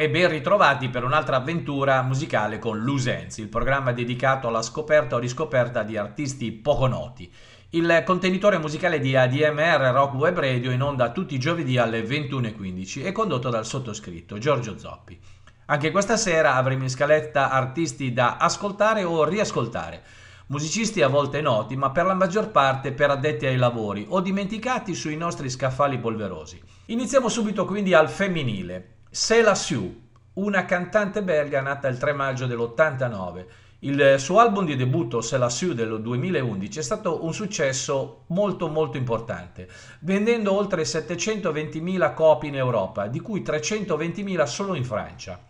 e ben ritrovati per un'altra avventura musicale con Lusenzi, il programma dedicato alla scoperta o riscoperta di artisti poco noti. Il contenitore musicale di ADMR Rock Web Radio in onda tutti i giovedì alle 21.15 e condotto dal sottoscritto Giorgio Zoppi. Anche questa sera avremo in scaletta artisti da ascoltare o riascoltare, musicisti a volte noti ma per la maggior parte per addetti ai lavori o dimenticati sui nostri scaffali polverosi. Iniziamo subito quindi al femminile. Sela Sue, una cantante belga nata il 3 maggio dell'89. Il suo album di debutto Sela Sue del 2011 è stato un successo molto molto importante, vendendo oltre 720.000 copie in Europa, di cui 320.000 solo in Francia.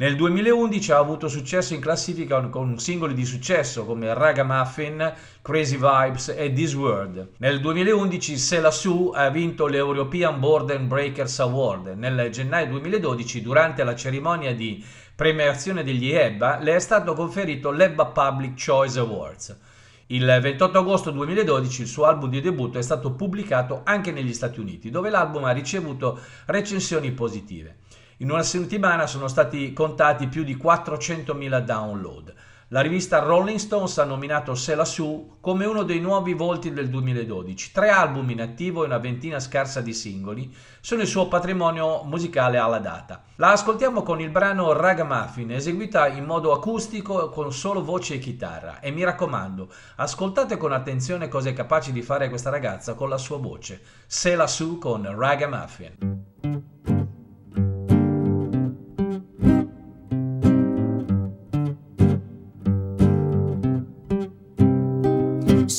Nel 2011 ha avuto successo in classifica con singoli di successo come Ragamuffin, Crazy Vibes e This World. Nel 2011 Sela Su ha vinto l'European Border Breakers Award. Nel gennaio 2012, durante la cerimonia di premiazione degli EBBA, le è stato conferito l'EBBA Public Choice Awards. Il 28 agosto 2012 il suo album di debutto è stato pubblicato anche negli Stati Uniti, dove l'album ha ricevuto recensioni positive. In una settimana sono stati contati più di 400.000 download. La rivista Rolling Stones ha nominato Sela Su come uno dei nuovi volti del 2012. Tre album in attivo e una ventina scarsa di singoli sono il suo patrimonio musicale alla data. La ascoltiamo con il brano Ragamuffin, eseguita in modo acustico con solo voce e chitarra. E mi raccomando, ascoltate con attenzione cosa è capace di fare questa ragazza con la sua voce. Sela Su con Ragamuffin.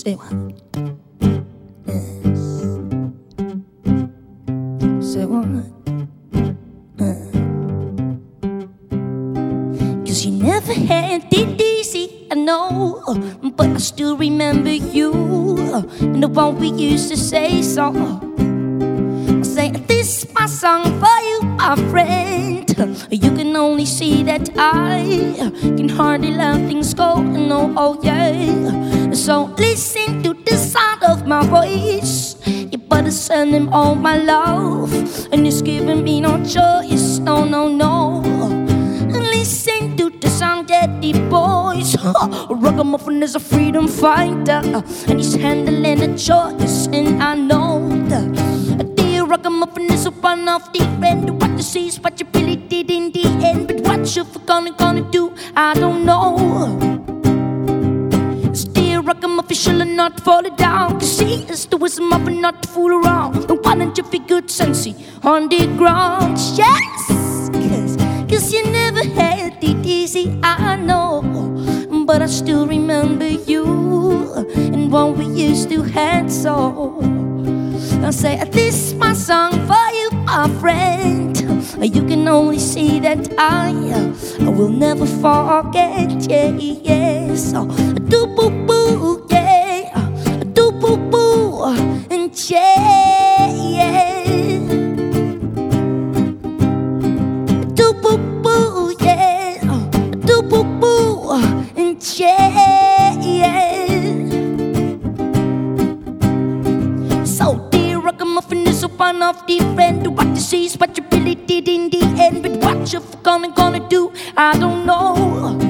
Say what? Say what? Cause you never had it easy, I know. But I still remember you and the one we used to say so. I say, This is my song for you, my friend. You can only see that I can hardly let things go. No, oh yeah. So listen to the sound of my voice. You better send him all my love, and it's giving me no choice. No, no, no. Listen to the sound that the boys. Ragamuffin is a freedom fighter, and he's handling the choice, and I know that. The ragamuffin is a one of the. What you see is what you really did in the end. But what you're gonna gonna do, I don't know. Shall not fall down. Cause she is the wisdom of not to fool around. But why don't you feel good sensei on the ground? Yes! Cause, cause you never had it easy, I know. But I still remember you and what we used to have so. I say, This is my song for you, my friend. You can only see that I, I will never forget, yeah, yeah. So, do boo boo, yeah, and yeah, yeah. Do do. So dear ragamuffin is one of the friend What you see is what you really did in the end But what you're gonna gonna do, I don't know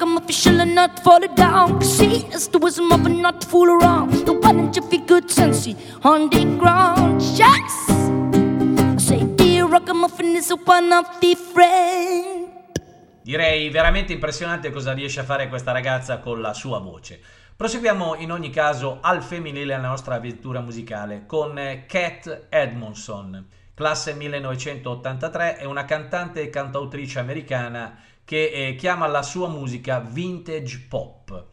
Ragamuffin shall will not fall down. See, it's the wisdom of not to fool around. Why don't you feel good sense on the ground? Yes! I say, dear Rockamuffin is one of the friends. Direi veramente impressionante cosa riesce a fare questa ragazza con la sua voce. Proseguiamo in ogni caso al femminile la nostra avventura musicale con Kat Edmondson, classe 1983, è una cantante e cantautrice americana che eh, chiama la sua musica vintage pop.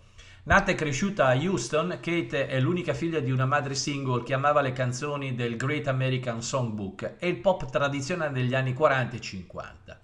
Nata e cresciuta a Houston, Kate è l'unica figlia di una madre single che amava le canzoni del Great American Songbook e il pop tradizionale degli anni 40 e 50.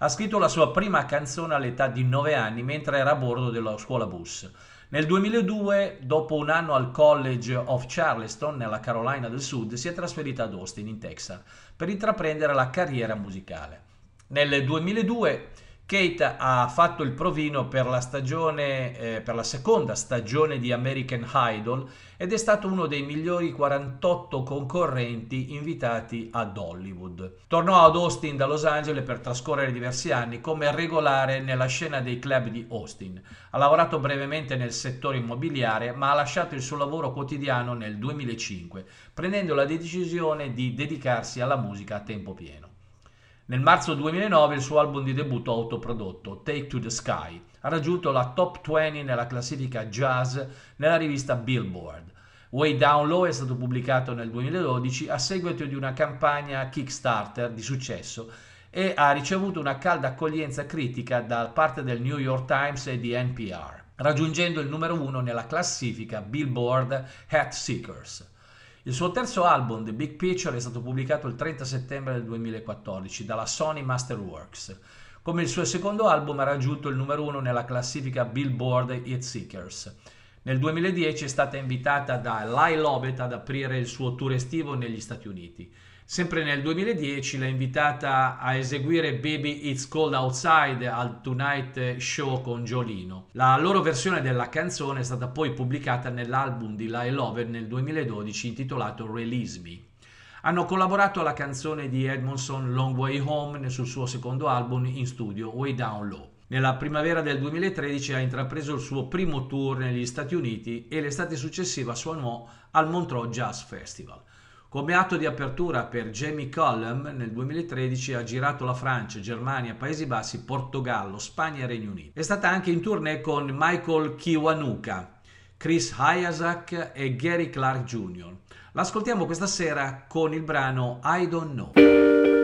Ha scritto la sua prima canzone all'età di 9 anni mentre era a bordo della scuola bus. Nel 2002, dopo un anno al College of Charleston, nella Carolina del Sud, si è trasferita ad Austin, in Texas, per intraprendere la carriera musicale. Nel 2002 Kate ha fatto il provino per la, stagione, eh, per la seconda stagione di American Idol ed è stato uno dei migliori 48 concorrenti invitati ad Hollywood. Tornò ad Austin da Los Angeles per trascorrere diversi anni come regolare nella scena dei club di Austin. Ha lavorato brevemente nel settore immobiliare ma ha lasciato il suo lavoro quotidiano nel 2005, prendendo la decisione di dedicarsi alla musica a tempo pieno. Nel marzo 2009 il suo album di debutto autoprodotto, Take to the Sky, ha raggiunto la top 20 nella classifica jazz nella rivista Billboard. Way Down Low è stato pubblicato nel 2012 a seguito di una campagna Kickstarter di successo e ha ricevuto una calda accoglienza critica da parte del New York Times e di NPR, raggiungendo il numero uno nella classifica Billboard Hat Seekers. Il suo terzo album, The Big Picture, è stato pubblicato il 30 settembre del 2014 dalla Sony Masterworks. Come il suo secondo album ha raggiunto il numero uno nella classifica Billboard Hit Seekers. Nel 2010 è stata invitata da Lyle Lovett ad aprire il suo tour estivo negli Stati Uniti. Sempre nel 2010 l'ha invitata a eseguire Baby It's Cold Outside al Tonight Show con Giolino. La loro versione della canzone è stata poi pubblicata nell'album di Lyle Lover nel 2012 intitolato Release Me. Hanno collaborato alla canzone di Edmondson Long Way Home sul suo secondo album in studio Way Down Low. Nella primavera del 2013 ha intrapreso il suo primo tour negli Stati Uniti e l'estate successiva suonò al Montreux Jazz Festival. Come atto di apertura per Jamie Cullum, nel 2013 ha girato la Francia, Germania, Paesi Bassi, Portogallo, Spagna e Regno Unito. È stata anche in tournée con Michael Kiwanuka, Chris Hayazak e Gary Clark Jr. L'ascoltiamo questa sera con il brano I Don't Know.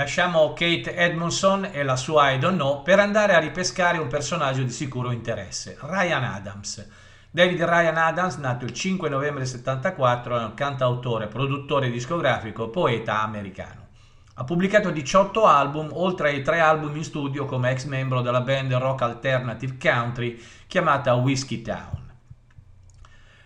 Lasciamo Kate Edmondson e la sua I Don't Know per andare a ripescare un personaggio di sicuro interesse, Ryan Adams. David Ryan Adams, nato il 5 novembre 1974, è un cantautore, produttore discografico, poeta americano. Ha pubblicato 18 album, oltre ai tre album in studio come ex membro della band rock alternative country chiamata Whiskey Town.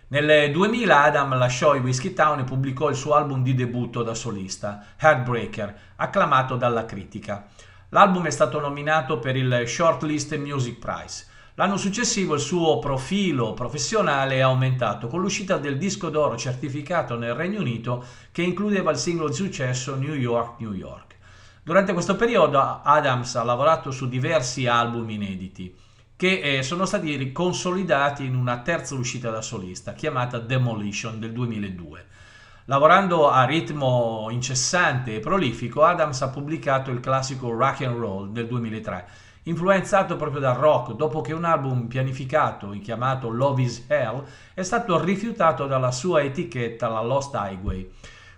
Nel 2000 Adam lasciò i Whiskey Town e pubblicò il suo album di debutto da solista, Heartbreaker, acclamato dalla critica. L'album è stato nominato per il Shortlist Music Prize. L'anno successivo il suo profilo professionale è aumentato con l'uscita del disco d'oro certificato nel Regno Unito che includeva il singolo di successo New York, New York. Durante questo periodo Adams ha lavorato su diversi album inediti che eh, sono stati consolidati in una terza uscita da solista chiamata Demolition del 2002. Lavorando a ritmo incessante e prolifico, Adams ha pubblicato il classico Rock and Roll del 2003, influenzato proprio dal rock, dopo che un album pianificato chiamato Love is Hell è stato rifiutato dalla sua etichetta, la Lost Highway.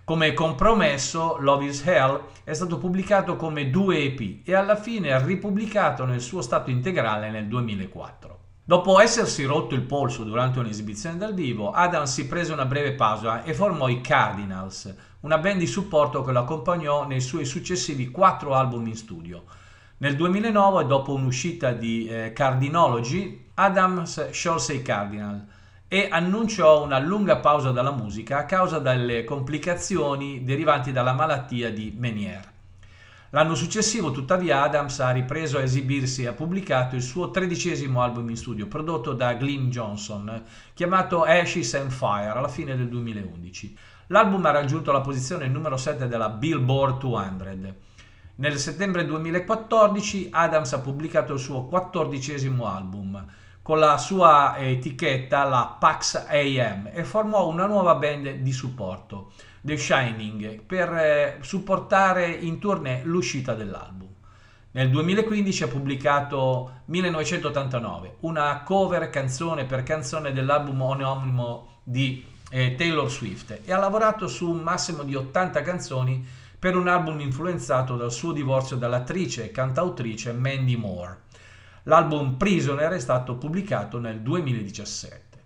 Come compromesso, Love is Hell è stato pubblicato come due EP e alla fine ripubblicato nel suo stato integrale nel 2004. Dopo essersi rotto il polso durante un'esibizione dal vivo, Adams si prese una breve pausa e formò i Cardinals, una band di supporto che lo accompagnò nei suoi successivi quattro album in studio. Nel 2009, dopo un'uscita di eh, Cardinology, Adams sciolse i Cardinals e annunciò una lunga pausa dalla musica a causa delle complicazioni derivanti dalla malattia di Meniere. L'anno successivo, tuttavia, Adams ha ripreso a esibirsi e ha pubblicato il suo tredicesimo album in studio, prodotto da Glyn Johnson, chiamato Ashes and Fire, alla fine del 2011. L'album ha raggiunto la posizione numero 7 della Billboard 200. Nel settembre 2014 Adams ha pubblicato il suo quattordicesimo album, con la sua etichetta, la Pax AM, e formò una nuova band di supporto, The Shining, per eh, supportare in tournée l'uscita dell'album. Nel 2015 ha pubblicato 1989, una cover canzone per canzone dell'album omonimo di eh, Taylor Swift e ha lavorato su un massimo di 80 canzoni per un album influenzato dal suo divorzio dall'attrice e cantautrice Mandy Moore. L'album Prisoner è stato pubblicato nel 2017.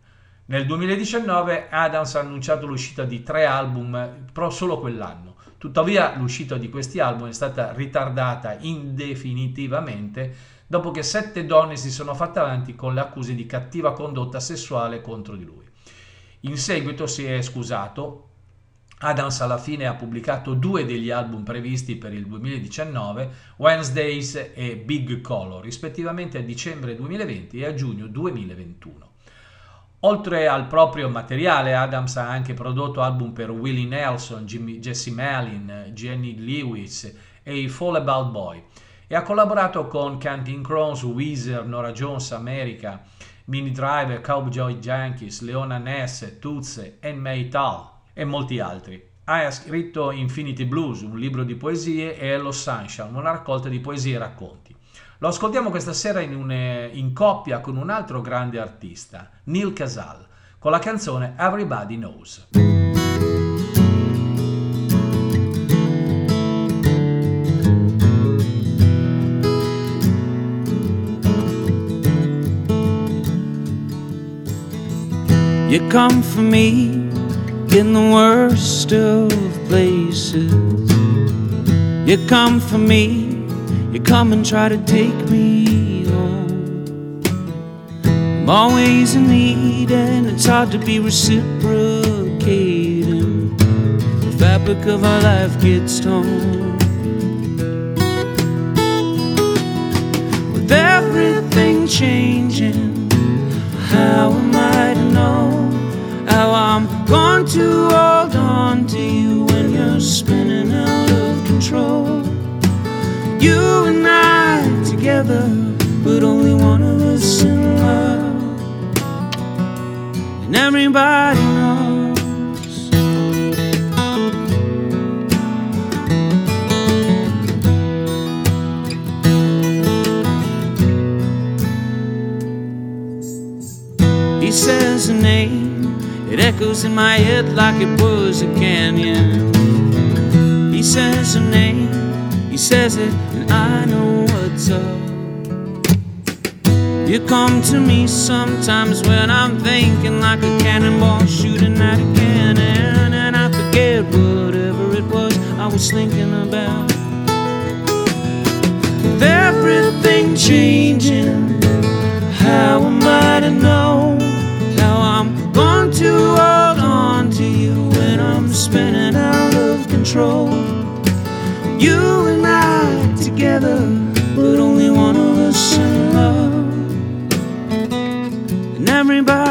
Nel 2019 Adams ha annunciato l'uscita di tre album, però solo quell'anno. Tuttavia l'uscita di questi album è stata ritardata indefinitivamente dopo che sette donne si sono fatte avanti con le accuse di cattiva condotta sessuale contro di lui. In seguito si è scusato Adams alla fine ha pubblicato due degli album previsti per il 2019, Wednesdays e Big Color, rispettivamente a dicembre 2020 e a giugno 2021. Oltre al proprio materiale, Adams ha anche prodotto album per Willie Nelson, Jimmy, Jesse Malin, Jenny Lewis e i Fall About Boy e ha collaborato con Canting Crows, Weezer, Nora Jones, America, Mini Driver, Cowboy Yankees, Leona Ness, Toots e May Tal e molti altri. Ha scritto Infinity Blues, un libro di poesie, e Hello Sunshine, una raccolta di poesie e racconti. Lo ascoltiamo questa sera in, un, in coppia con un altro grande artista, Neil Casal, con la canzone Everybody Knows. You come for me in the worst of places. You come for me, you come and try to take me home. I'm always in need, and it's hard to be reciprocating. The fabric of our life gets torn. With everything changing, how am I to know? How I'm going to hold on to you when you're spinning out of control. You and I together, but only one of us in love. And everybody knows. He says a name it echoes in my head like it was a canyon. He says her name, He says it, and I know what's up. You come to me sometimes when I'm thinking like a cannonball shooting at a cannon, and I forget whatever it was I was thinking about. With everything changing, how am I to know control? You and I together, but only one of us in love and everybody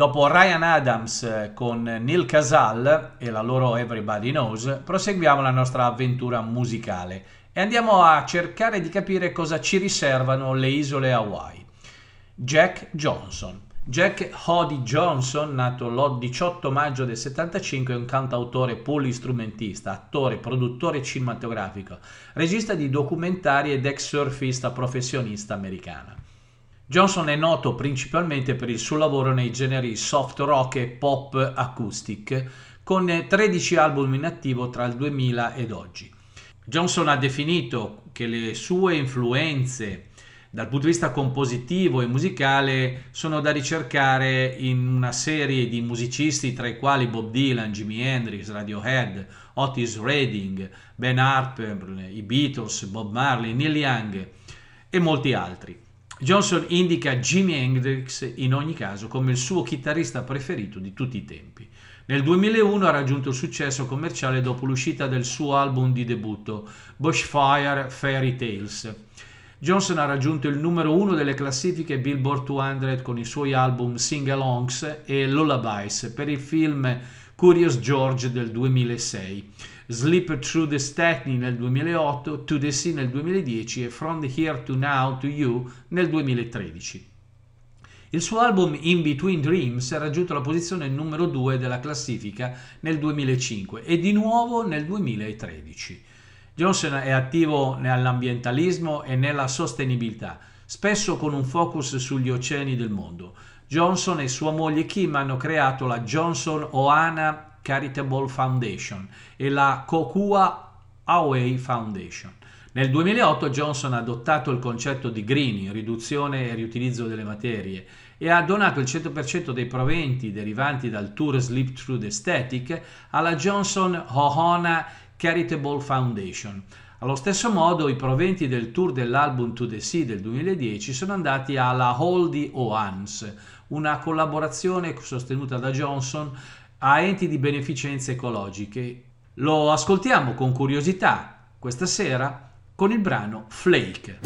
Dopo Ryan Adams eh, con Neil Casal e la loro Everybody Knows, proseguiamo la nostra avventura musicale e andiamo a cercare di capire cosa ci riservano le isole Hawaii. Jack Johnson. Jack Hoddy Johnson, nato l'18 18 maggio del 75, è un cantautore polistrumentista, attore, produttore cinematografico, regista di documentari ed ex surfista professionista americana. Johnson è noto principalmente per il suo lavoro nei generi soft rock e pop acoustic, con 13 album in attivo tra il 2000 ed oggi. Johnson ha definito che le sue influenze dal punto di vista compositivo e musicale sono da ricercare in una serie di musicisti tra i quali Bob Dylan, Jimi Hendrix, Radiohead, Otis Redding, Ben Harper, i Beatles, Bob Marley, Neil Young e molti altri. Johnson indica Jimi Hendrix in ogni caso come il suo chitarrista preferito di tutti i tempi. Nel 2001 ha raggiunto il successo commerciale dopo l'uscita del suo album di debutto, Bushfire Fairy Tales. Johnson ha raggiunto il numero uno delle classifiche Billboard 200 con i suoi album Sing-Alongs e Lullabies per il film Curious George del 2006. Sleep Through the Stepney nel 2008, To the Sea nel 2010 e From Here to Now to You nel 2013. Il suo album In Between Dreams ha raggiunto la posizione numero 2 della classifica nel 2005 e di nuovo nel 2013. Johnson è attivo nell'ambientalismo e nella sostenibilità, spesso con un focus sugli oceani del mondo. Johnson e sua moglie Kim hanno creato la Johnson Ohana Charitable Foundation e la Kokua Away Foundation. Nel 2008 Johnson ha adottato il concetto di greening, riduzione e riutilizzo delle materie, e ha donato il 100% dei proventi derivanti dal tour Sleep Through the Static alla Johnson Ohana Charitable Foundation. Allo stesso modo i proventi del tour dell'album To the Sea del 2010 sono andati alla Holdy Ohans, una collaborazione sostenuta da Johnson a enti di beneficenza ecologiche. Lo ascoltiamo con curiosità questa sera con il brano Flake.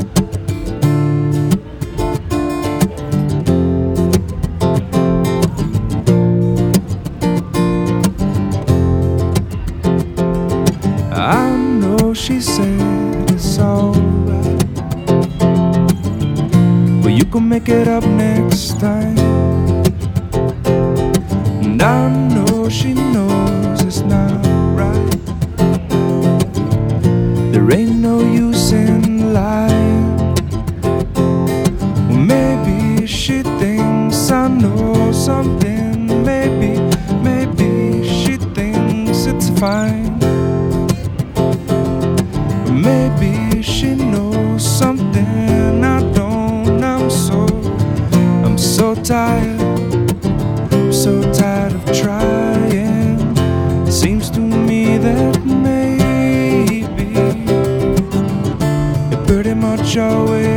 She said it's alright. But you can make it up next time. And I show it.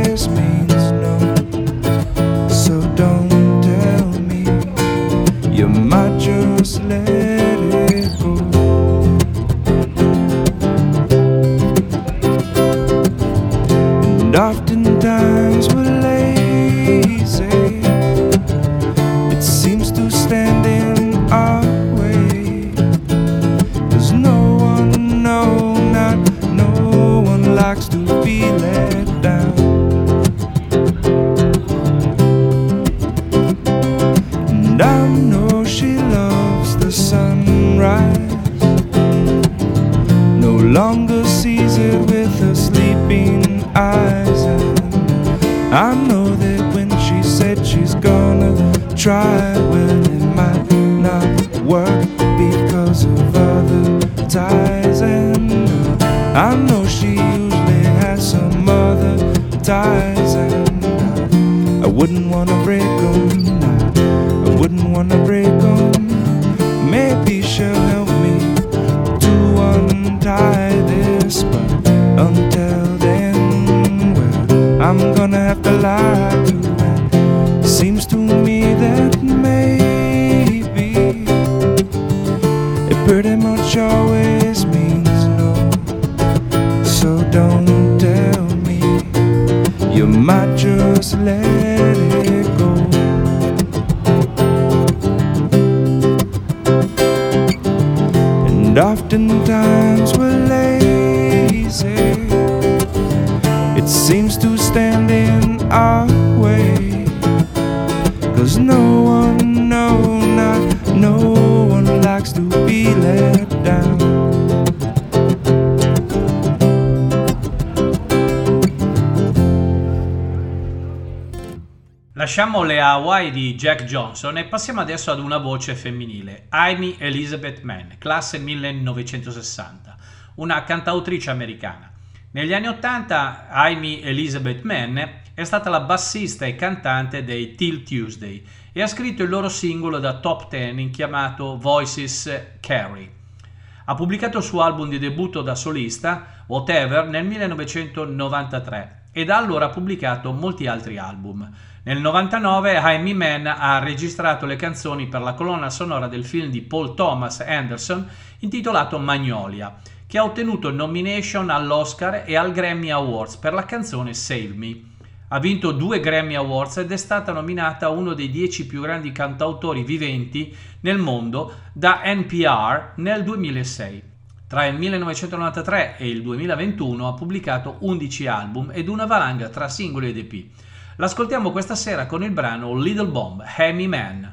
Them. Maybe she'll help me to untie this, but until then, well, I'm gonna have to lie to Lasciamo le Hawaii di Jack Johnson e passiamo adesso ad una voce femminile, Amy Elizabeth Mann, classe 1960, una cantautrice americana. Negli anni 80 Amy Elizabeth Mann è stata la bassista e cantante dei Till Tuesday e ha scritto il loro singolo da top 10 chiamato Voices Carry. Ha pubblicato il suo album di debutto da solista, Whatever, nel 1993 e da allora ha pubblicato molti altri album. Nel 99 Amy Mann ha registrato le canzoni per la colonna sonora del film di Paul Thomas Anderson intitolato Magnolia, che ha ottenuto nomination all'Oscar e al Grammy Awards per la canzone Save Me. Ha vinto due Grammy Awards ed è stata nominata uno dei dieci più grandi cantautori viventi nel mondo da NPR nel 2006. Tra il 1993 e il 2021 ha pubblicato 11 album ed una valanga tra singoli ed EP. L'ascoltiamo questa sera con il brano Little Bomb, Hammy Man.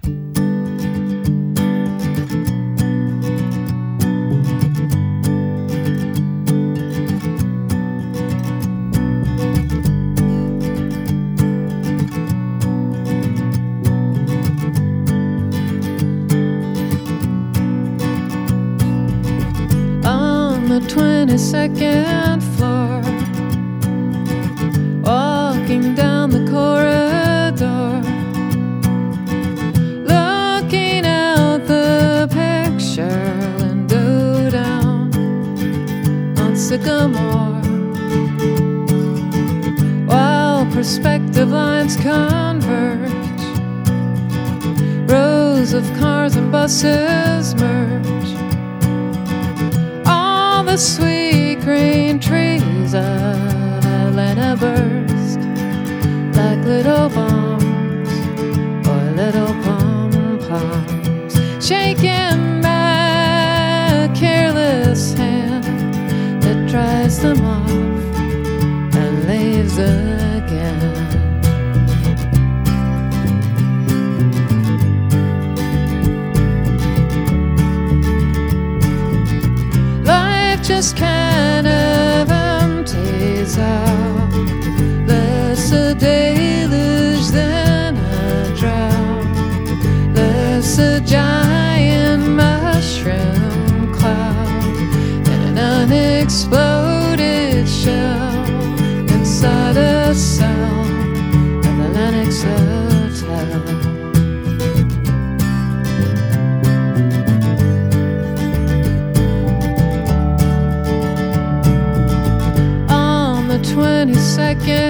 on the 22nd Sycamore, while perspective lines converge. Rows of cars and buses merge all the sweet green trees of Atlanta burst like little bombs or little off and leaves again. Life just kind of 22nd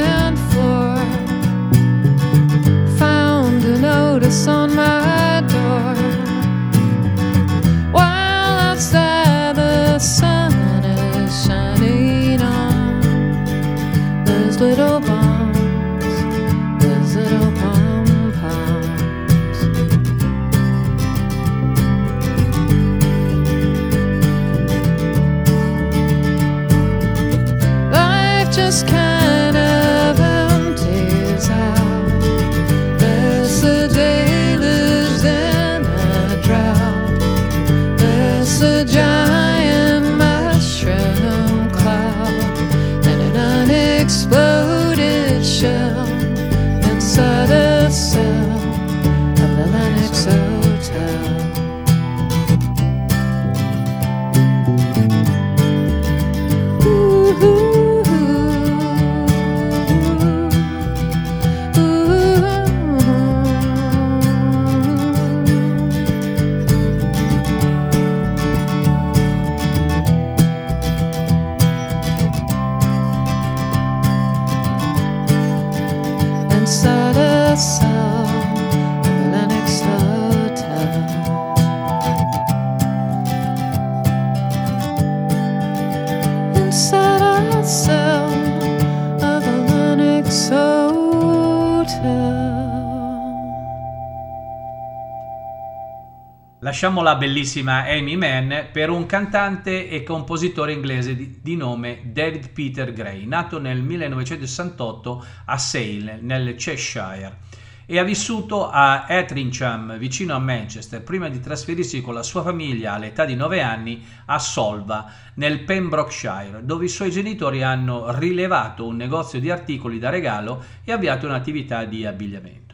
Lasciamo la bellissima Amy Mann per un cantante e compositore inglese di, di nome David Peter Gray, nato nel 1968 a Sale, nel Cheshire, e ha vissuto a Etringham, vicino a Manchester, prima di trasferirsi con la sua famiglia all'età di 9 anni a Solva, nel Pembrokeshire, dove i suoi genitori hanno rilevato un negozio di articoli da regalo e avviato un'attività di abbigliamento.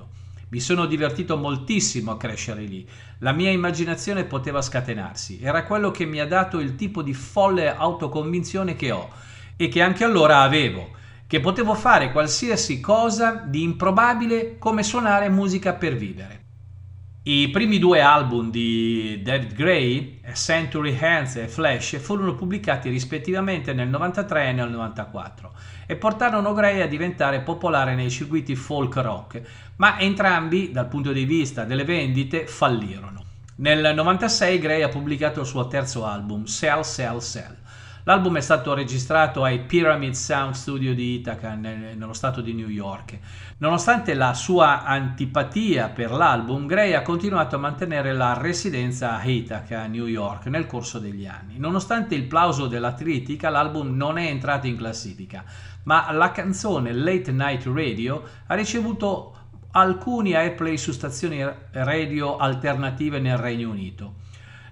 Mi sono divertito moltissimo a crescere lì. La mia immaginazione poteva scatenarsi. Era quello che mi ha dato il tipo di folle autoconvinzione che ho e che anche allora avevo, che potevo fare qualsiasi cosa di improbabile come suonare musica per vivere. I primi due album di David Gray, Century Hands e Flash, furono pubblicati rispettivamente nel 93 e nel 94 e portarono Gray a diventare popolare nei circuiti folk rock, ma entrambi, dal punto di vista delle vendite, fallirono. Nel 96 Gray ha pubblicato il suo terzo album, Cell Cell Cell. L'album è stato registrato ai Pyramid Sound Studio di Ithaca, nel- nello stato di New York. Nonostante la sua antipatia per l'album, Gray ha continuato a mantenere la residenza a Ithaca, New York, nel corso degli anni. Nonostante il plauso della critica, l'album non è entrato in classifica, ma la canzone Late Night Radio ha ricevuto alcuni airplay su stazioni radio alternative nel Regno Unito.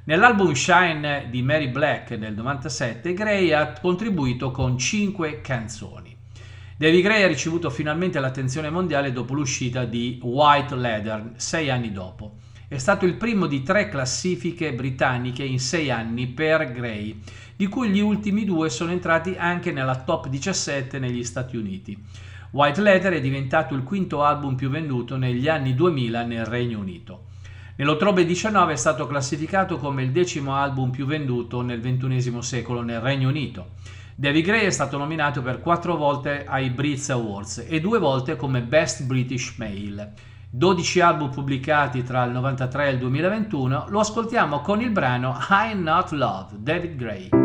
Nell'album Shine di Mary Black nel 97, Gray ha contribuito con 5 canzoni. David Gray ha ricevuto finalmente l'attenzione mondiale dopo l'uscita di White Leather, sei anni dopo. È stato il primo di tre classifiche britanniche in sei anni per Gray, di cui gli ultimi due sono entrati anche nella top 17 negli Stati Uniti. White Leather è diventato il quinto album più venduto negli anni 2000 nel Regno Unito. Nell'ottobre 19 è stato classificato come il decimo album più venduto nel XXI secolo nel Regno Unito. David Gray è stato nominato per quattro volte ai Brits Awards e due volte come Best British Male. 12 album pubblicati tra il 93 e il 2021, lo ascoltiamo con il brano I'm Not Love, David Gray.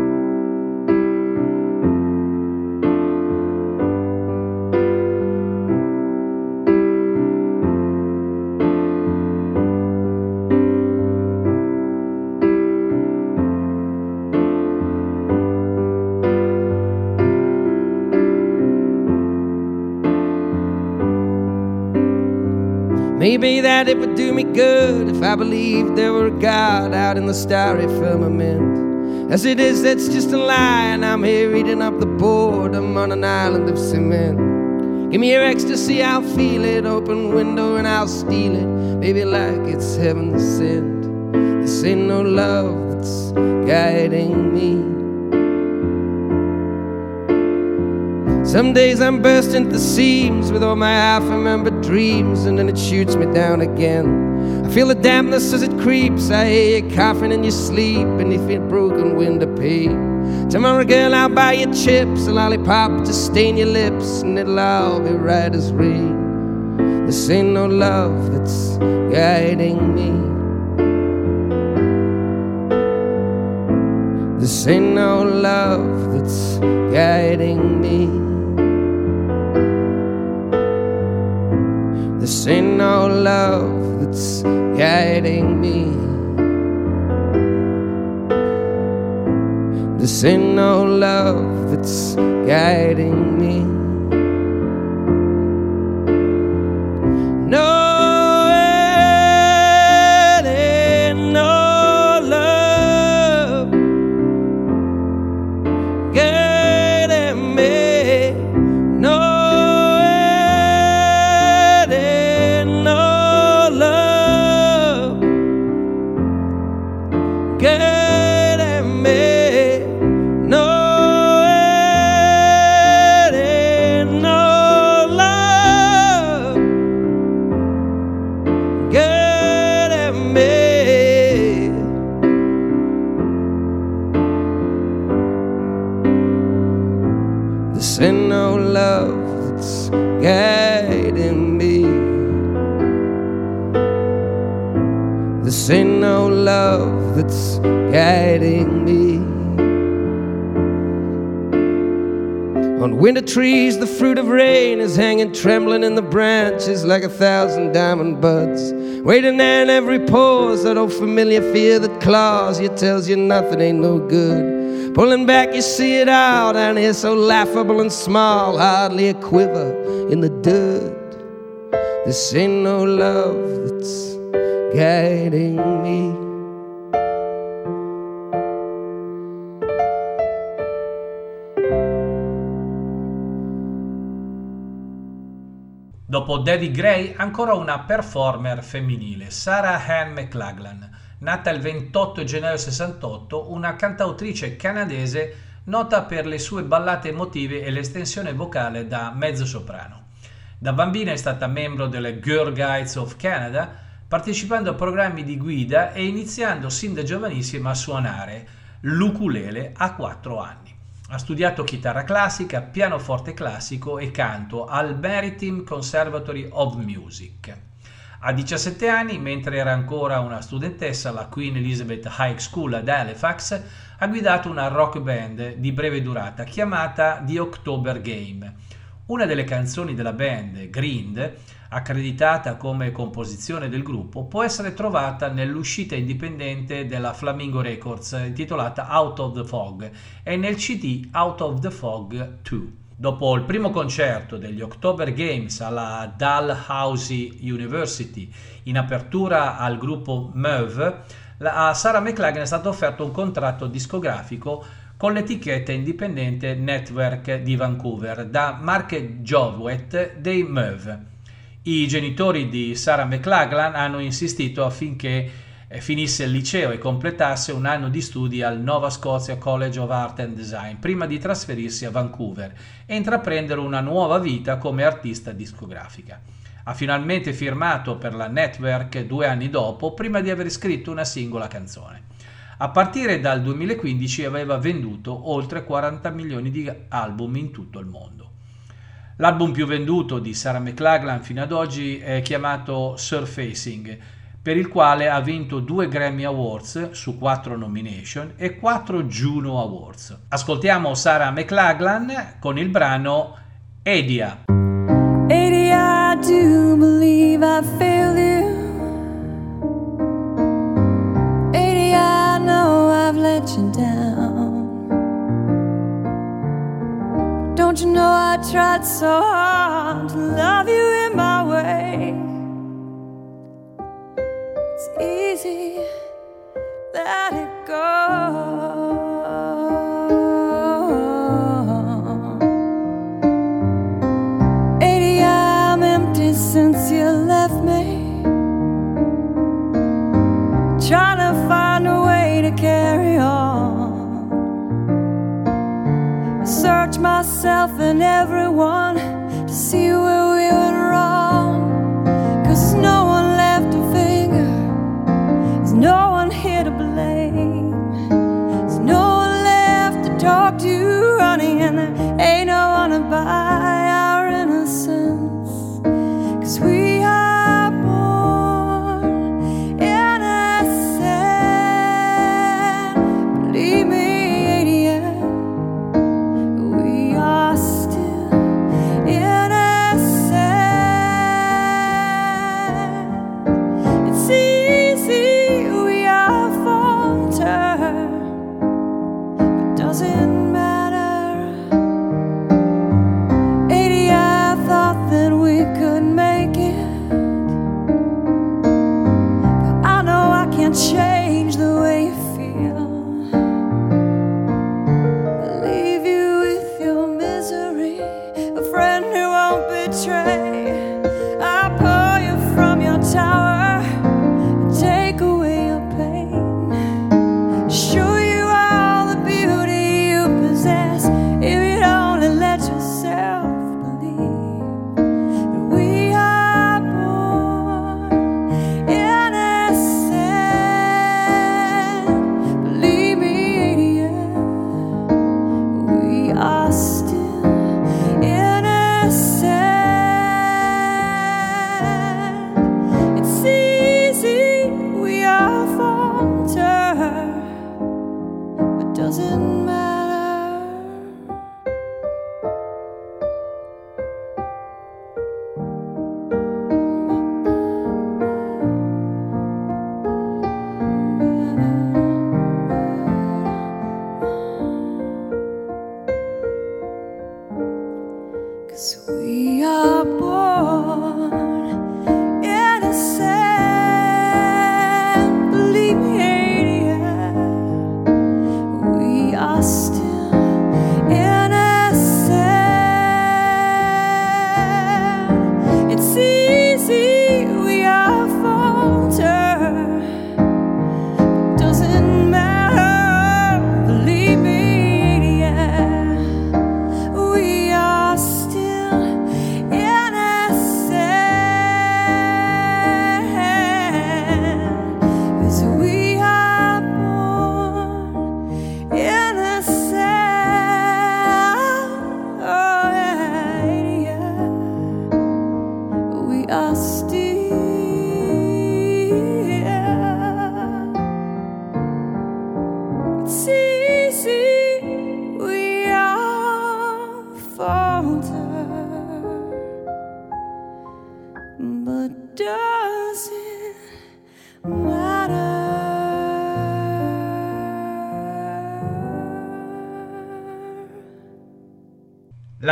Maybe that it would do me good if I believed there were a God out in the starry firmament. As it is, that's just a lie, and I'm here eating up the boredom on an island of cement. Give me your ecstasy, I'll feel it. Open window and I'll steal it. Baby, like it's heaven sent. This ain't no love that's guiding me. Some days I'm bursting at the seams with all my half remembered dreams, and then it shoots me down again. I feel the dampness as it creeps. I hear you coughing in your sleep beneath your broken window pane. Tomorrow, girl, I'll buy you chips, a lollipop to stain your lips, and it'll all be right as rain. This ain't no love that's guiding me. This ain't no love that's guiding me. This ain't no love that's guiding me. This ain't no love that's guiding me. Winter trees, the fruit of rain is hanging trembling in the branches like a thousand diamond buds. Waiting in every pause, that old familiar fear that claws you, tells you nothing ain't no good. Pulling back, you see it all down here, so laughable and small, hardly a quiver in the dirt. This ain't no love that's guiding me. Dopo Debbie Gray, ancora una performer femminile, Sarah Ann McLaglan, nata il 28 gennaio 68, una cantautrice canadese nota per le sue ballate emotive e l'estensione vocale da mezzo soprano. Da bambina è stata membro delle Girl Guides of Canada, partecipando a programmi di guida e iniziando sin da giovanissima a suonare l'ukulele a 4 anni. Ha studiato chitarra classica, pianoforte classico e canto al Maritime Conservatory of Music. A 17 anni, mentre era ancora una studentessa alla Queen Elizabeth High School ad Halifax, ha guidato una rock band di breve durata chiamata The October Game. Una delle canzoni della band, Grind, accreditata come composizione del gruppo, può essere trovata nell'uscita indipendente della Flamingo Records intitolata Out of the Fog e nel CD Out of the Fog 2. Dopo il primo concerto degli October Games alla Dalhousie University in apertura al gruppo Meuve, a Sarah McLagan è stato offerto un contratto discografico con l'etichetta indipendente Network di Vancouver da Mark Jowett dei Meuve. I genitori di Sarah McLaglan hanno insistito affinché eh, finisse il liceo e completasse un anno di studi al Nova Scotia College of Art and Design prima di trasferirsi a Vancouver e intraprendere una nuova vita come artista discografica. Ha finalmente firmato per la Network due anni dopo, prima di aver scritto una singola canzone. A partire dal 2015 aveva venduto oltre 40 milioni di album in tutto il mondo. L'album più venduto di Sarah McLachlan fino ad oggi è chiamato Surfacing, per il quale ha vinto due Grammy Awards su quattro nomination e quattro Juno Awards. Ascoltiamo Sarah McLachlan con il brano Edia. Edia, you know I tried so hard to love you in my way? It's easy, let it go. Search myself and everyone to see where we went wrong.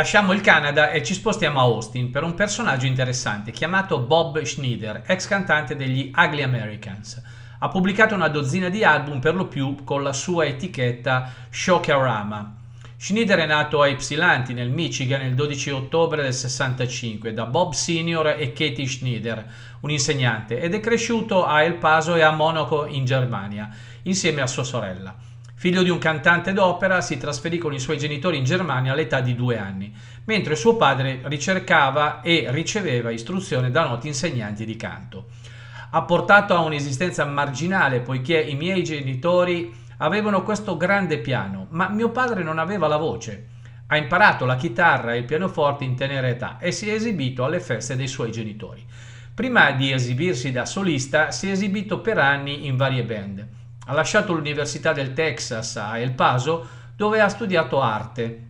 Lasciamo il Canada e ci spostiamo a Austin per un personaggio interessante chiamato Bob Schneider, ex cantante degli Ugly Americans. Ha pubblicato una dozzina di album per lo più con la sua etichetta Shokarama. Schneider è nato a Ypsilanti nel Michigan il 12 ottobre del 65 da Bob Senior e Katie Schneider, un insegnante, ed è cresciuto a El Paso e a Monaco in Germania, insieme a sua sorella. Figlio di un cantante d'opera, si trasferì con i suoi genitori in Germania all'età di due anni, mentre suo padre ricercava e riceveva istruzione da noti insegnanti di canto. Ha portato a un'esistenza marginale poiché i miei genitori avevano questo grande piano, ma mio padre non aveva la voce. Ha imparato la chitarra e il pianoforte in tenera età e si è esibito alle feste dei suoi genitori. Prima di esibirsi da solista, si è esibito per anni in varie band. Ha lasciato l'Università del Texas a El Paso, dove ha studiato arte,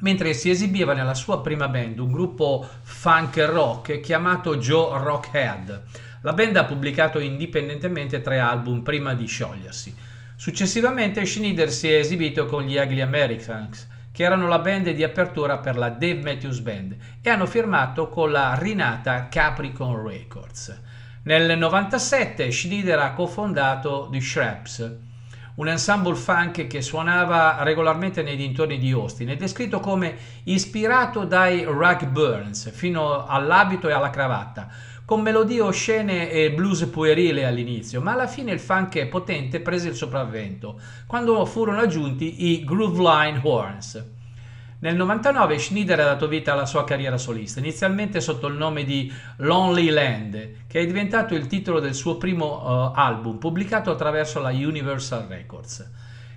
mentre si esibiva nella sua prima band, un gruppo funk rock chiamato Joe Rockhead. La band ha pubblicato indipendentemente tre album prima di sciogliersi. Successivamente Schneider si è esibito con gli Ugly Americans, che erano la band di apertura per la Dave Matthews Band, e hanno firmato con la rinata Capricorn Records. Nel 97 Schneider ha cofondato The Shreps, un ensemble funk che suonava regolarmente nei dintorni di Austin, è descritto come ispirato dai Rag Burns fino all'abito e alla cravatta, con melodie oscene e blues puerile all'inizio, ma alla fine il funk potente prese il sopravvento, quando furono aggiunti i Groove Line Horns. Nel 99 Schneider ha dato vita alla sua carriera solista, inizialmente sotto il nome di Lonely Land, che è diventato il titolo del suo primo eh, album, pubblicato attraverso la Universal Records.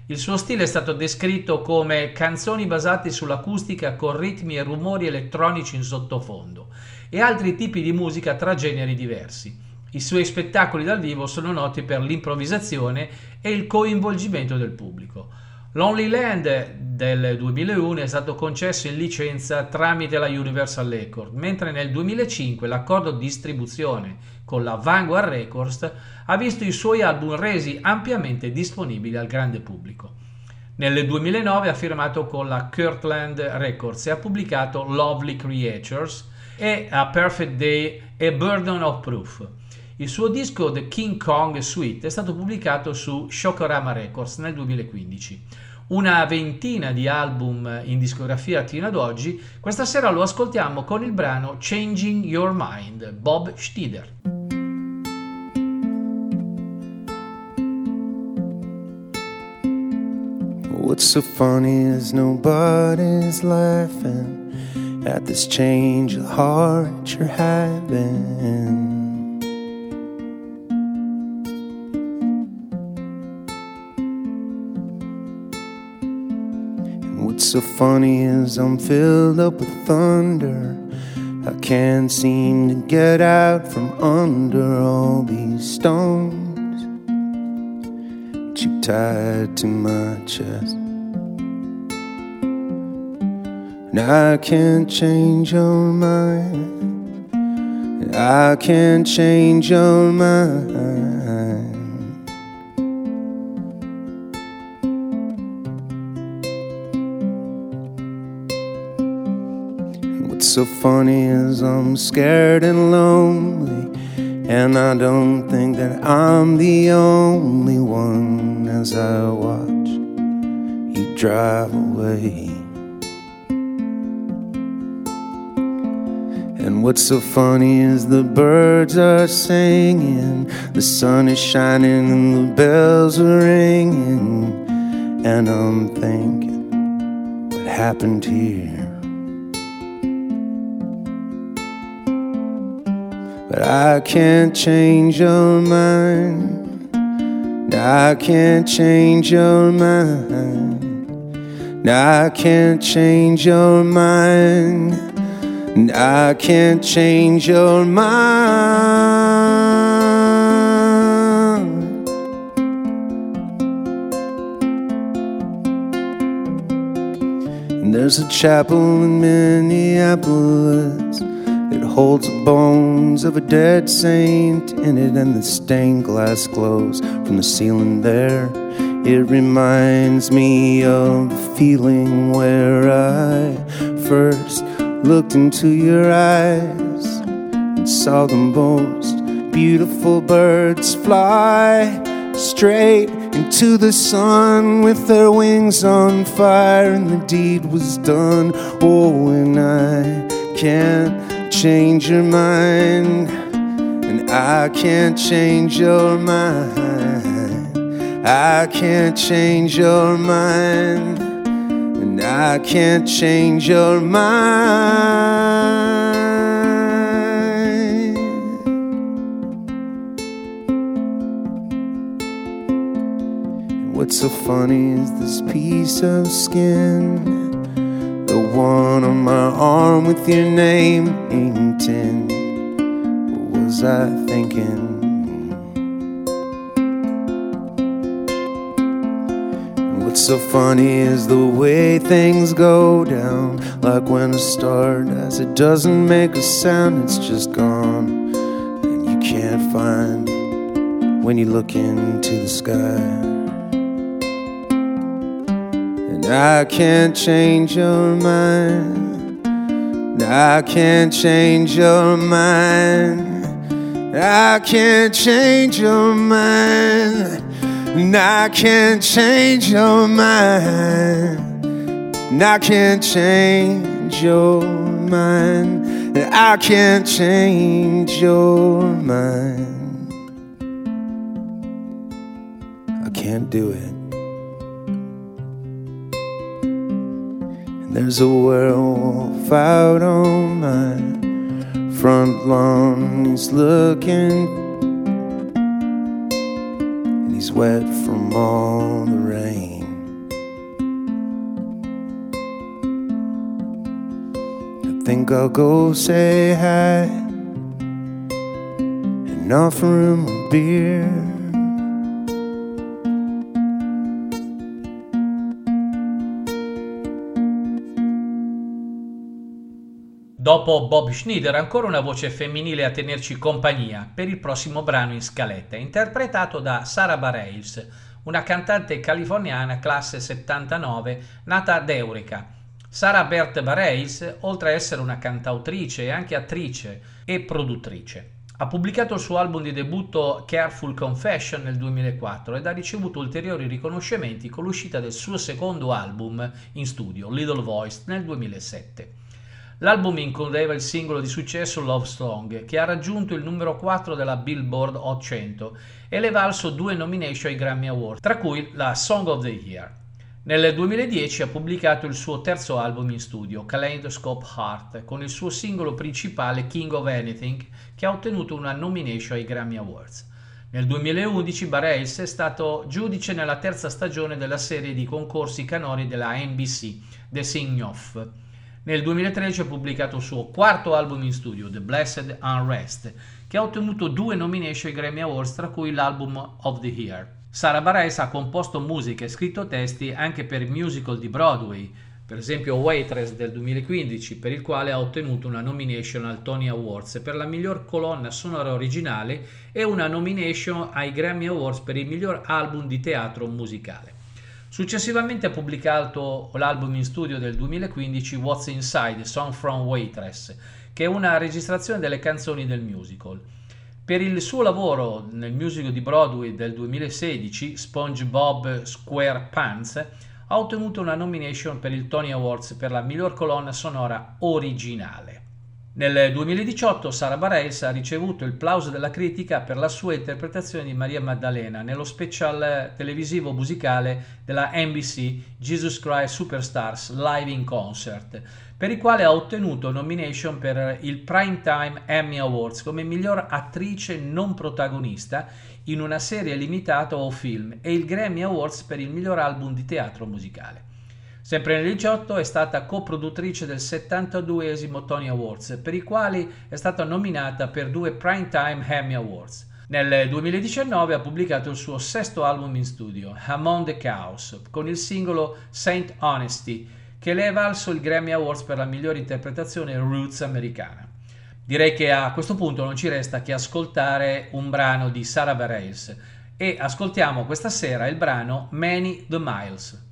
Il suo stile è stato descritto come canzoni basate sull'acustica con ritmi e rumori elettronici in sottofondo e altri tipi di musica tra generi diversi. I suoi spettacoli dal vivo sono noti per l'improvvisazione e il coinvolgimento del pubblico. Lonely Land del 2001 è stato concesso in licenza tramite la Universal Records, mentre nel 2005 l'accordo di distribuzione con la Vanguard Records ha visto i suoi album resi ampiamente disponibili al grande pubblico. Nel 2009 ha firmato con la Kirtland Records e ha pubblicato Lovely Creatures e A Perfect Day e Burden of Proof. Il suo disco The King Kong Suite è stato pubblicato su Shokorama Records nel 2015. Una ventina di album in discografia fino ad oggi, questa sera lo ascoltiamo con il brano Changing Your Mind, Bob Schneider. What's so funny is nobody's laughing at this change of heart you're having. So funny is I'm filled up with thunder. I can't seem to get out from under all these stones you tied to my chest. And I can't change your mind. I can't change your mind. So funny is I'm scared and lonely. And I don't think that I'm the only one as I watch you drive away. And what's so funny is the birds are singing, the sun is shining, and the bells are ringing. And I'm thinking, what happened here? But I can't change your mind. I can't change your mind. I can't change your mind. and I can't change your mind. There's a chapel in Minneapolis. Holds the bones of a dead saint in it, and the stained glass glows from the ceiling there. It reminds me of the feeling where I first looked into your eyes and saw the most beautiful birds fly straight into the sun with their wings on fire, and the deed was done. Oh, and I can't change your mind, and I can't change your mind. I can't change your mind, and I can't change your mind. What's so funny is this piece of skin, the one on my arm with your name painted. What was I thinking? What's so funny is the way things go down, like when a star dies, it doesn't make a sound, it's just gone, and you can't find when you look into the sky. I can't change your mind. I can't change your mind. I can't change your mind. I can't change your mind. I can't change your mind. I can't change your mind. I can't do it. There's a werewolf out on my front lawn. He's looking, and he's wet from all the rain. I think I'll go say hi and offer him a beer. Dopo Bob Schneider, ancora una voce femminile a tenerci compagnia per il prossimo brano in scaletta, interpretato da Sarah Bareilles, una cantante californiana classe 79, nata ad Eureka. Sarah Bert Bareilles, oltre a essere una cantautrice, è anche attrice e produttrice. Ha pubblicato il suo album di debutto Careful Confession nel 2004 ed ha ricevuto ulteriori riconoscimenti con l'uscita del suo secondo album in studio, Little Voice, nel 2007. L'album includeva il singolo di successo Love Song, che ha raggiunto il numero 4 della Billboard Hot 100 e le valso due nomination ai Grammy Awards, tra cui la Song of the Year. Nel 2010 ha pubblicato il suo terzo album in studio, Kaleidoscope Heart, con il suo singolo principale King of Anything, che ha ottenuto una nomination ai Grammy Awards. Nel 2011 Bareilles è stato giudice nella terza stagione della serie di concorsi canori della NBC, The Sing Off. Nel 2013 ha pubblicato il suo quarto album in studio, The Blessed Unrest, che ha ottenuto due nomination ai Grammy Awards, tra cui l'album of the Year. Sara Bareilles ha composto musiche e scritto testi anche per musical di Broadway, per esempio Waitress del 2015, per il quale ha ottenuto una nomination al Tony Awards per la miglior colonna sonora originale e una nomination ai Grammy Awards per il miglior album di teatro musicale. Successivamente ha pubblicato l'album in studio del 2015 What's Inside, Song from Waitress, che è una registrazione delle canzoni del musical. Per il suo lavoro nel musical di Broadway del 2016, SpongeBob SquarePants, ha ottenuto una nomination per il Tony Awards per la miglior colonna sonora originale. Nel 2018 Sara Bareilles ha ricevuto il plauso della critica per la sua interpretazione di Maria Maddalena nello special televisivo musicale della NBC Jesus Christ Superstars Live in Concert, per il quale ha ottenuto nomination per il Primetime Emmy Awards come miglior attrice non protagonista in una serie limitata o film e il Grammy Awards per il miglior album di teatro musicale. Sempre nel 2018 è stata coproduttrice del 72esimo Tony Awards, per i quali è stata nominata per due Primetime Emmy Awards. Nel 2019 ha pubblicato il suo sesto album in studio, Among the Chaos, con il singolo Saint Honesty, che le è valso il Grammy Awards per la migliore interpretazione roots americana. Direi che a questo punto non ci resta che ascoltare un brano di Sarah Bareilles e ascoltiamo questa sera il brano Many the Miles.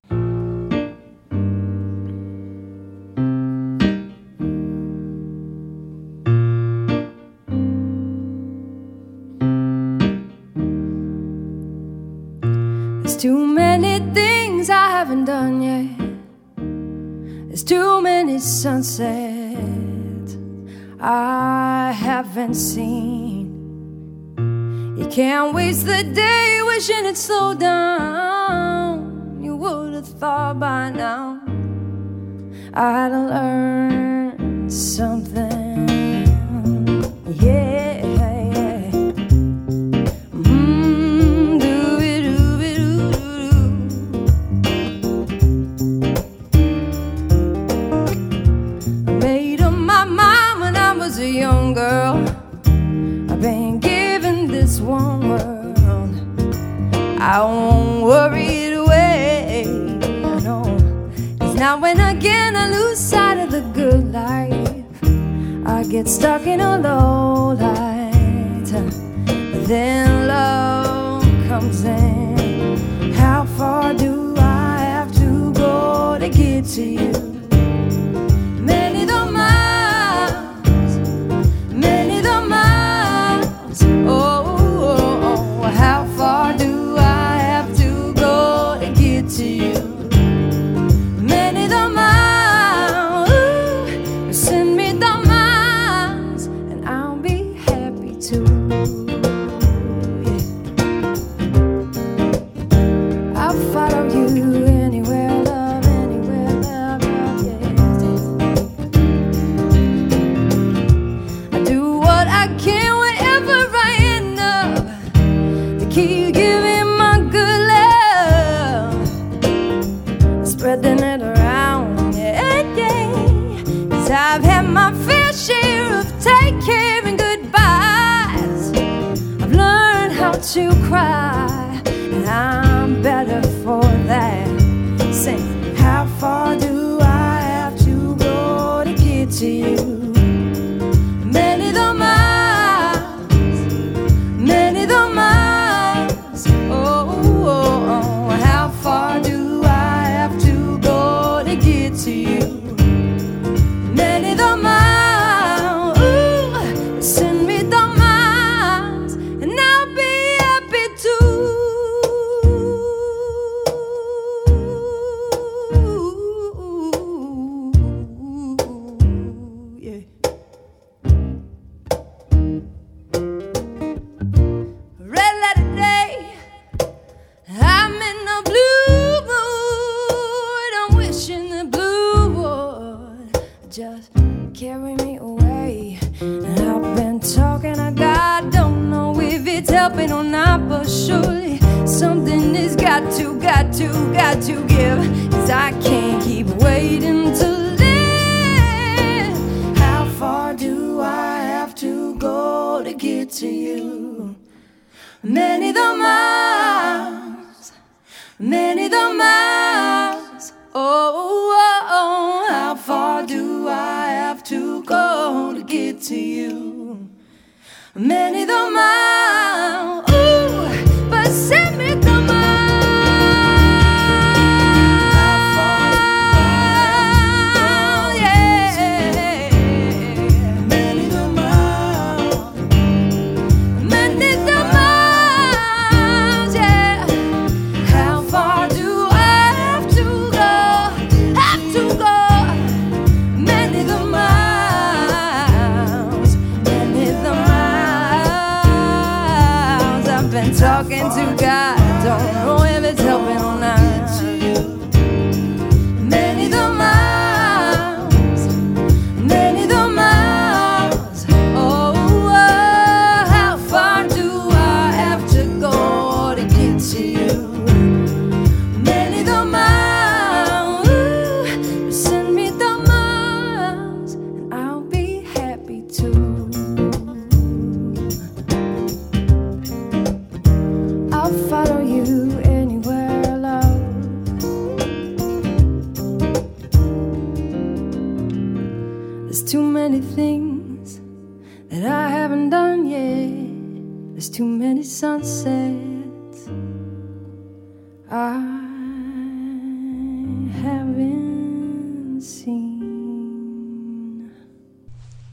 Many sunsets I haven't seen. You can't waste the day wishing it slowed down. You would have thought by now I'd learned something. Yeah. I won't worry it away. No. Cause now and again I lose sight of the good life. I get stuck in a low light. But then love comes in. How far do I have to go to get to you? To cry. To God. Don't know if it's helping or not, but surely something has got to, got to give. Cause I can't keep waiting to live. How far do I have to go to get to you? Many the miles, many the miles. Oh, oh, oh, how far do I have to go to get to you? Many the miles.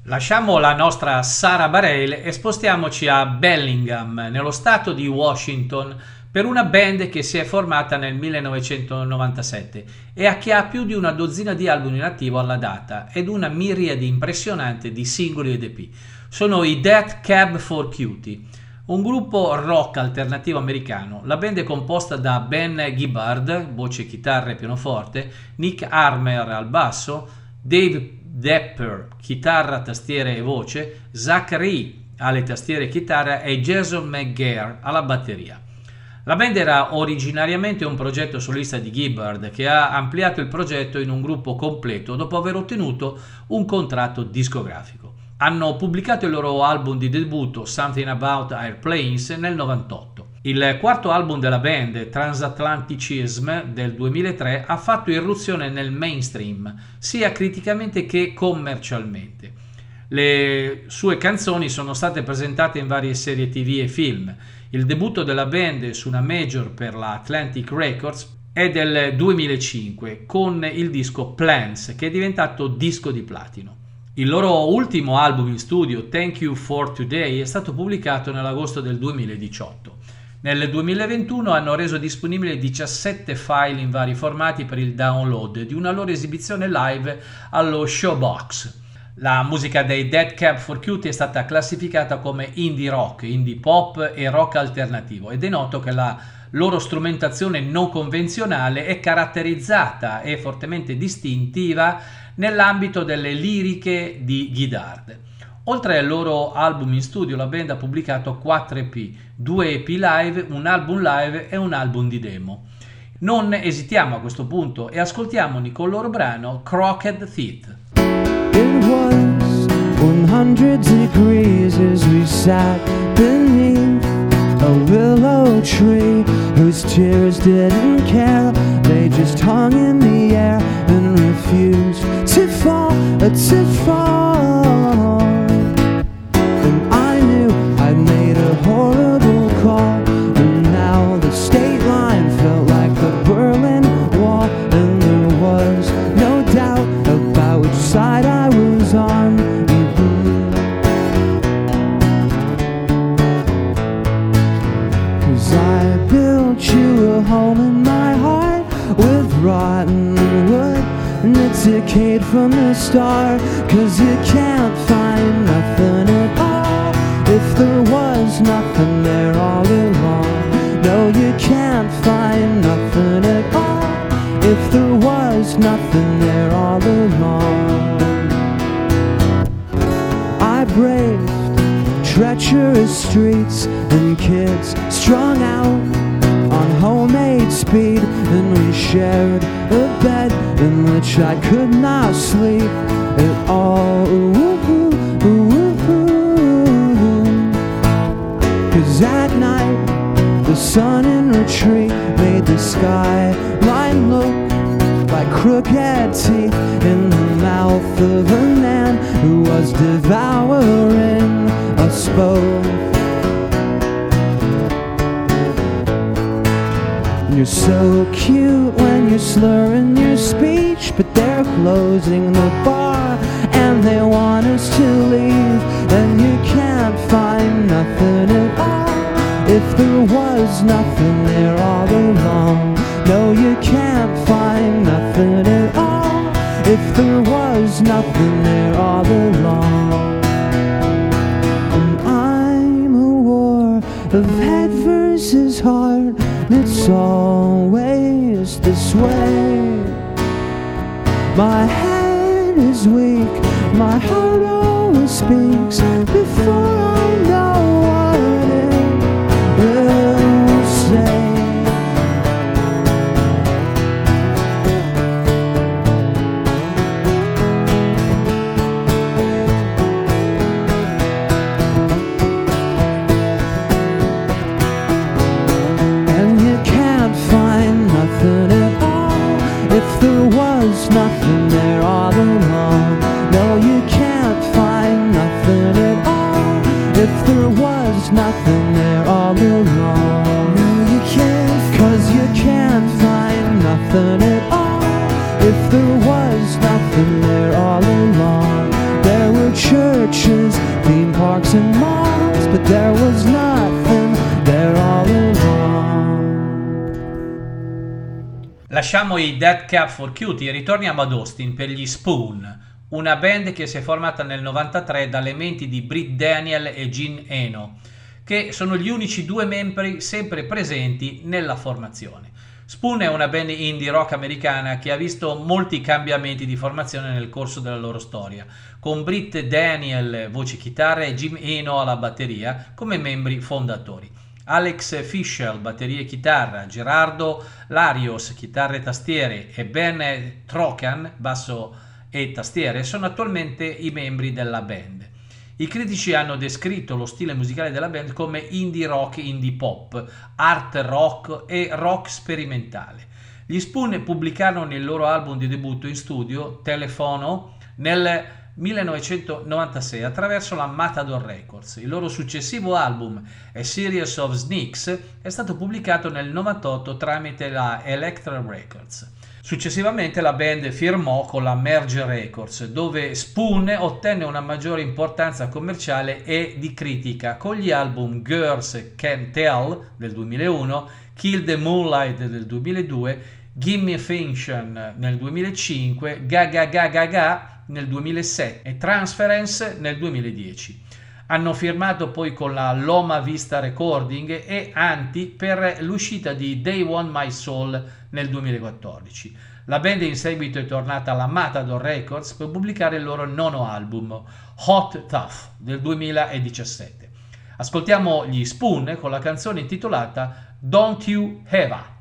Lasciamo la nostra Sara Bareil e spostiamoci a Bellingham, nello stato di Washington, per una band che si è formata nel 1997 e che ha più di una dozzina di album in attivo alla data ed una miriade impressionante di singoli ed EP. Sono i Death Cab for Cutie, un gruppo rock alternativo americano. La band è composta da Ben Gibbard, voce, chitarra e pianoforte, Nick Armer al basso, Dave Depper, chitarra, tastiere e voce, Zachary alle tastiere e chitarra e Jason McGare alla batteria. La band era originariamente un progetto solista di Gibbard che ha ampliato il progetto in un gruppo completo dopo aver ottenuto un contratto discografico. Hanno pubblicato il loro album di debutto Something About Airplanes nel 98. Il quarto album della band, Transatlanticism del 2003, ha fatto irruzione nel mainstream, sia criticamente che commercialmente. Le sue canzoni sono state presentate in varie serie TV e film. Il debutto della band su una major per la Atlantic Records è del 2005 con il disco Plans che è diventato disco di platino. Il loro ultimo album in studio, Thank You for Today, è stato pubblicato nell'agosto del 2018. Nel 2021 hanno reso disponibili 17 file in vari formati per il download di una loro esibizione live allo Showbox. La musica dei Dead Cab for Cutie è stata classificata come indie rock, indie pop e rock alternativo ed è noto che la loro strumentazione non convenzionale è caratterizzata e fortemente distintiva nell'ambito delle liriche di Ghidard. Oltre al loro album in studio, la band ha pubblicato 4 EP, 2 EP live, un album live e un album di demo. Non esitiamo a questo punto e ascoltiamoli con il loro brano Crooked Teeth. It was 100 degrees as we sat beneath a willow tree whose tears didn't care. They just hung in the air and refused to fall, uh, to fall. From the start. Cause you can't find nothing at all if there was nothing there all along. No, you can't find nothing at all if there was nothing there all along. I braved treacherous streets and kids strung out homemade speed, and we shared a bed in which I could not sleep at all. Ooh, ooh. Cause at night, the sun in retreat made the skyline look like crooked teeth in the mouth of a man who was devouring us both. You're so cute when you're slurring your speech, but they're closing the bar and they want us to leave. And you can't find nothing at all if there was nothing there all along. No, you can't find nothing at all if there was nothing there all along. And I'm a war of head versus heart. It's always this way. My head is weak, my heart always speaks before I know Lasciamo i Dead Cap for Cutie e ritorniamo ad Austin per gli Spoon, una band che si è formata nel 93 dalle menti di Britt Daniel e Gene Eno, che sono gli unici due membri sempre presenti nella formazione. Spoon è una band indie rock americana che ha visto molti cambiamenti di formazione nel corso della loro storia, con Britt Daniel voce chitarra e Jim Eno alla batteria come membri fondatori. Alex Fischel, batteria e chitarra, Gerardo Larios, chitarre e tastiere e Ben Trocan, basso e tastiere, sono attualmente i membri della band. I critici hanno descritto lo stile musicale della band come indie rock, indie pop, art rock e rock sperimentale. Gli Spoon pubblicarono il loro album di debutto in studio, Telefono, nel 1996 attraverso la Matador Records. Il loro successivo album, A Series of Sneaks, è stato pubblicato nel 98 tramite la Electra Records. Successivamente la band firmò con la Merge Records, dove Spoon ottenne una maggiore importanza commerciale e di critica con gli album Girls Can Tell del 2001, Kill the Moonlight del 2002, Gimme Function nel 2005, Gaga Gaga Gaga nel 2007 e Transference nel 2010. Hanno firmato poi con la Loma Vista Recording e Anti per l'uscita di Day One My Soul nel 2014. La band in seguito è tornata alla Matador Records per pubblicare il loro nono album, Hot Tough, del 2017. Ascoltiamo gli Spoon con la canzone intitolata Don't You Ever. Bet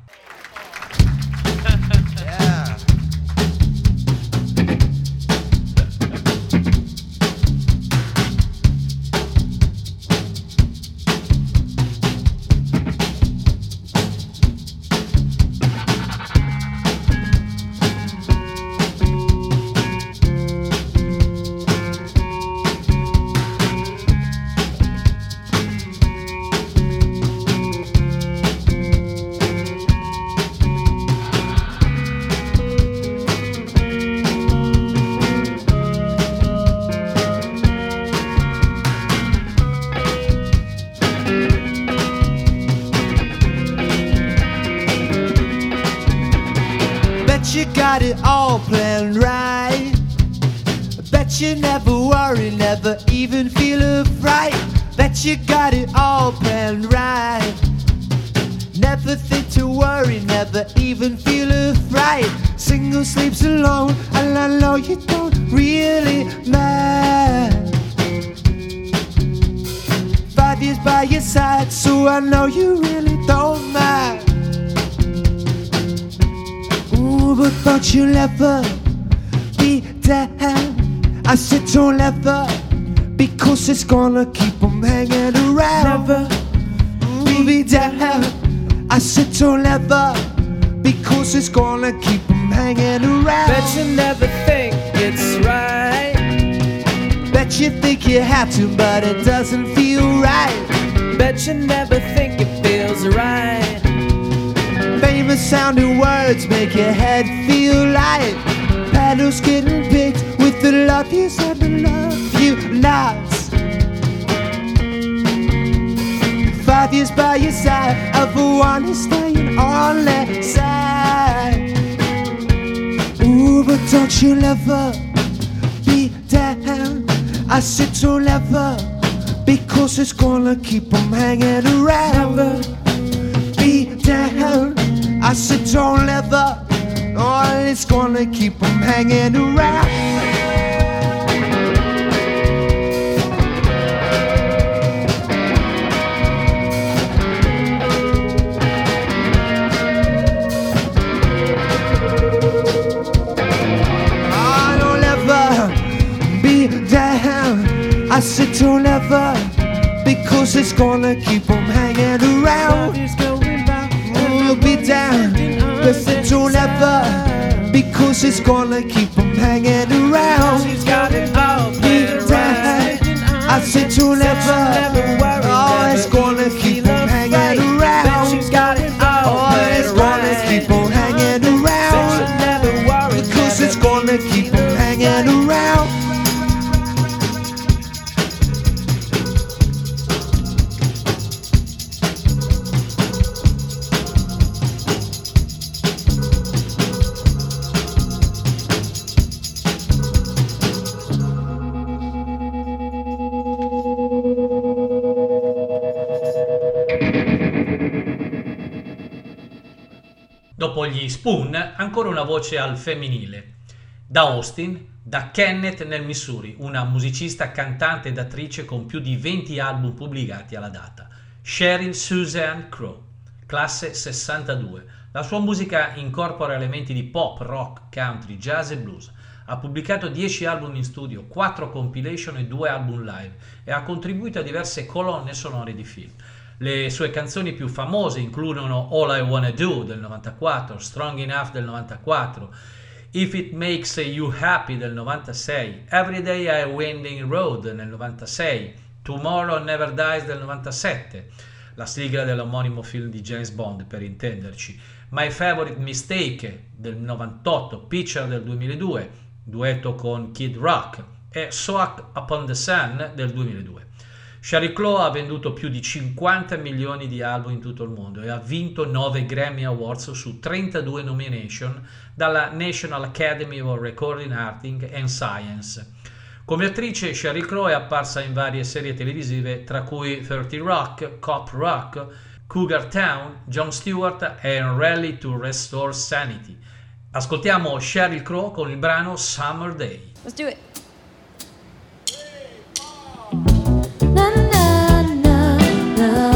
because it's gonna keep 'em hanging around. Be down. I said don't ever, oh, it's gonna keep 'em hanging around. I don't ever be down. I said don't ever, because it's gonna keep keep 'em hanging around. We'll be down. I said don't ever, because it's gonna keep keep 'em hanging around. She's got it all Be down. I said don't ever, ancora una voce al femminile. Da Austin, da Kenneth nel Missouri, una musicista, cantante ed attrice con più di 20 album pubblicati alla data. Cheryl Suzanne Crowe, classe 62. La sua musica incorpora elementi di pop, rock, country, jazz e blues. Ha pubblicato 10 album in studio, 4 compilation e 2 album live e ha contribuito a diverse colonne sonore di film. Le sue canzoni più famose includono All I Wanna Do del 94, Strong Enough del 94, If It Makes You Happy del 96, Every Day I Winding Road nel 96, Tomorrow Never Dies del 97, la sigla dell'omonimo film di James Bond per intenderci, My Favorite Mistake del 98, Picture del 2002, duetto con Kid Rock, e Soak Upon the Sun del 2002. Sherry Crow ha venduto più di 50 milioni di album in tutto il mondo e ha vinto 9 Grammy Awards su 32 nomination dalla National Academy of Recording Arting and Science. Come attrice, Sherry Crow è apparsa in varie serie televisive, tra cui 30 Rock, Cop Rock, Cougar Town, Jon Stewart e Rally to Restore Sanity. Ascoltiamo Sheryl Crow con il brano Summer Day. Let's do it. Every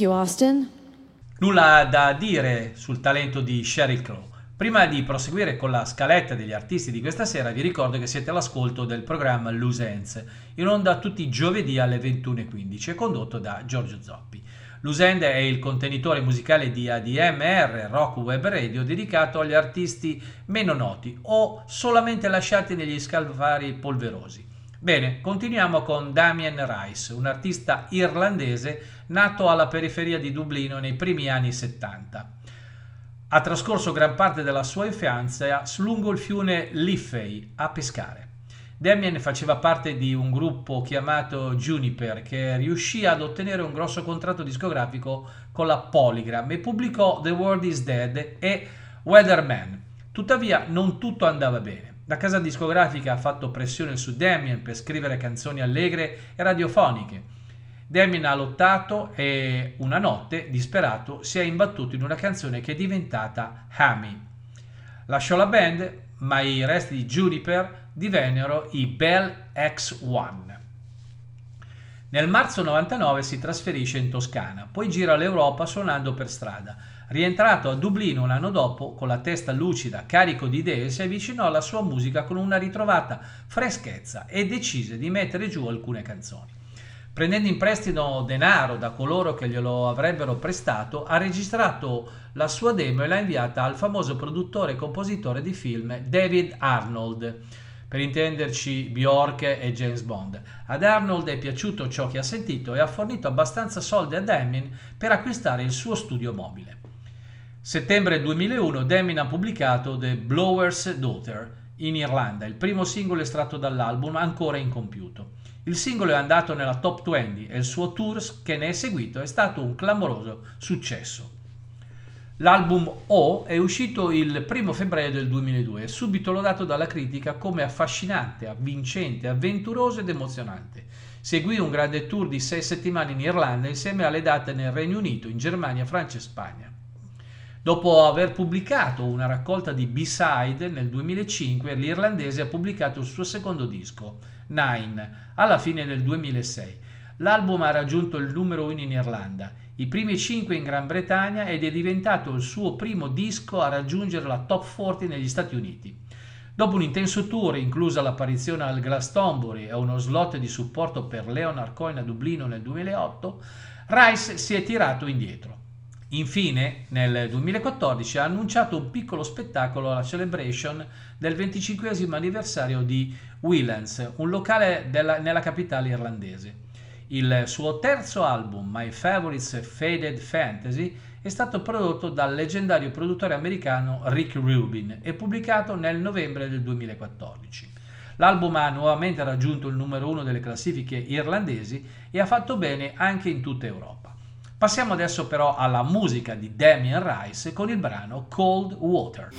you, Austin. Nulla da dire sul talento di Sheryl Crow. Prima di proseguire con la scaletta degli artisti di questa sera, vi ricordo che siete all'ascolto del programma Loose Ends, in onda tutti i giovedì alle 21.15 condotto da Giorgio Zoppi. Loose End è il contenitore musicale di ADMR, Rock Web Radio, dedicato agli artisti meno noti o solamente lasciati negli scalvari polverosi. Bene, continuiamo con Damien Rice, un artista irlandese nato alla periferia di Dublino nei primi anni 70. Ha trascorso gran parte della sua infanzia lungo il fiume Liffey a pescare. Damien faceva parte di un gruppo chiamato Juniper che riuscì ad ottenere un grosso contratto discografico con la Polygram e pubblicò The World is Dead e Weatherman. Tuttavia non tutto andava bene. La casa discografica ha fatto pressione su Damien per scrivere canzoni allegre e radiofoniche. Damien ha lottato e una notte, disperato, si è imbattuto in una canzone che è diventata Hammy. Lasciò la band, ma i resti di Juniper divennero i Bell X1. Nel marzo 99 si trasferisce in Toscana, poi gira l'Europa suonando per strada. Rientrato a Dublino un anno dopo, con la testa lucida, carico di idee, si avvicinò alla sua musica con una ritrovata freschezza e decise di mettere giù alcune canzoni. Prendendo in prestito denaro da coloro che glielo avrebbero prestato, ha registrato la sua demo e l'ha inviata al famoso produttore e compositore di film David Arnold per intenderci Bjork e James Bond. Ad Arnold è piaciuto ciò che ha sentito e ha fornito abbastanza soldi a Damien per acquistare il suo studio mobile. Settembre 2001 Damien ha pubblicato The Blower's Daughter in Irlanda, il primo singolo estratto dall'album ancora incompiuto. Il singolo è andato nella top 20 e il suo tour che ne è seguito è stato un clamoroso successo. L'album O è uscito il 1 febbraio del 2002 e subito lodato dalla critica come affascinante, avvincente, avventuroso ed emozionante. Seguì un grande tour di sei settimane in Irlanda insieme alle date nel Regno Unito, in Germania, Francia e Spagna. Dopo aver pubblicato una raccolta di B-side nel 2005, l'irlandese ha pubblicato il suo secondo disco, Nine, alla fine del 2006. L'album ha raggiunto il numero 1 in Irlanda, i primi 5 in Gran Bretagna ed è diventato il suo primo disco a raggiungere la top 40 negli Stati Uniti. Dopo un intenso tour, inclusa l'apparizione al Glastonbury e uno slot di supporto per Leonard Cohen a Dublino nel 2008, Rice si è tirato indietro. Infine, nel 2014 ha annunciato un piccolo spettacolo alla celebration del 25 anniversario di Willans, un locale della, nella capitale irlandese. Il suo terzo album, My Favorites Faded Fantasy, è stato prodotto dal leggendario produttore americano Rick Rubin e pubblicato nel novembre del 2014. L'album ha nuovamente raggiunto il numero uno delle classifiche irlandesi e ha fatto bene anche in tutta Europa. Passiamo adesso però alla musica di Damien Rice con il brano Cold Water.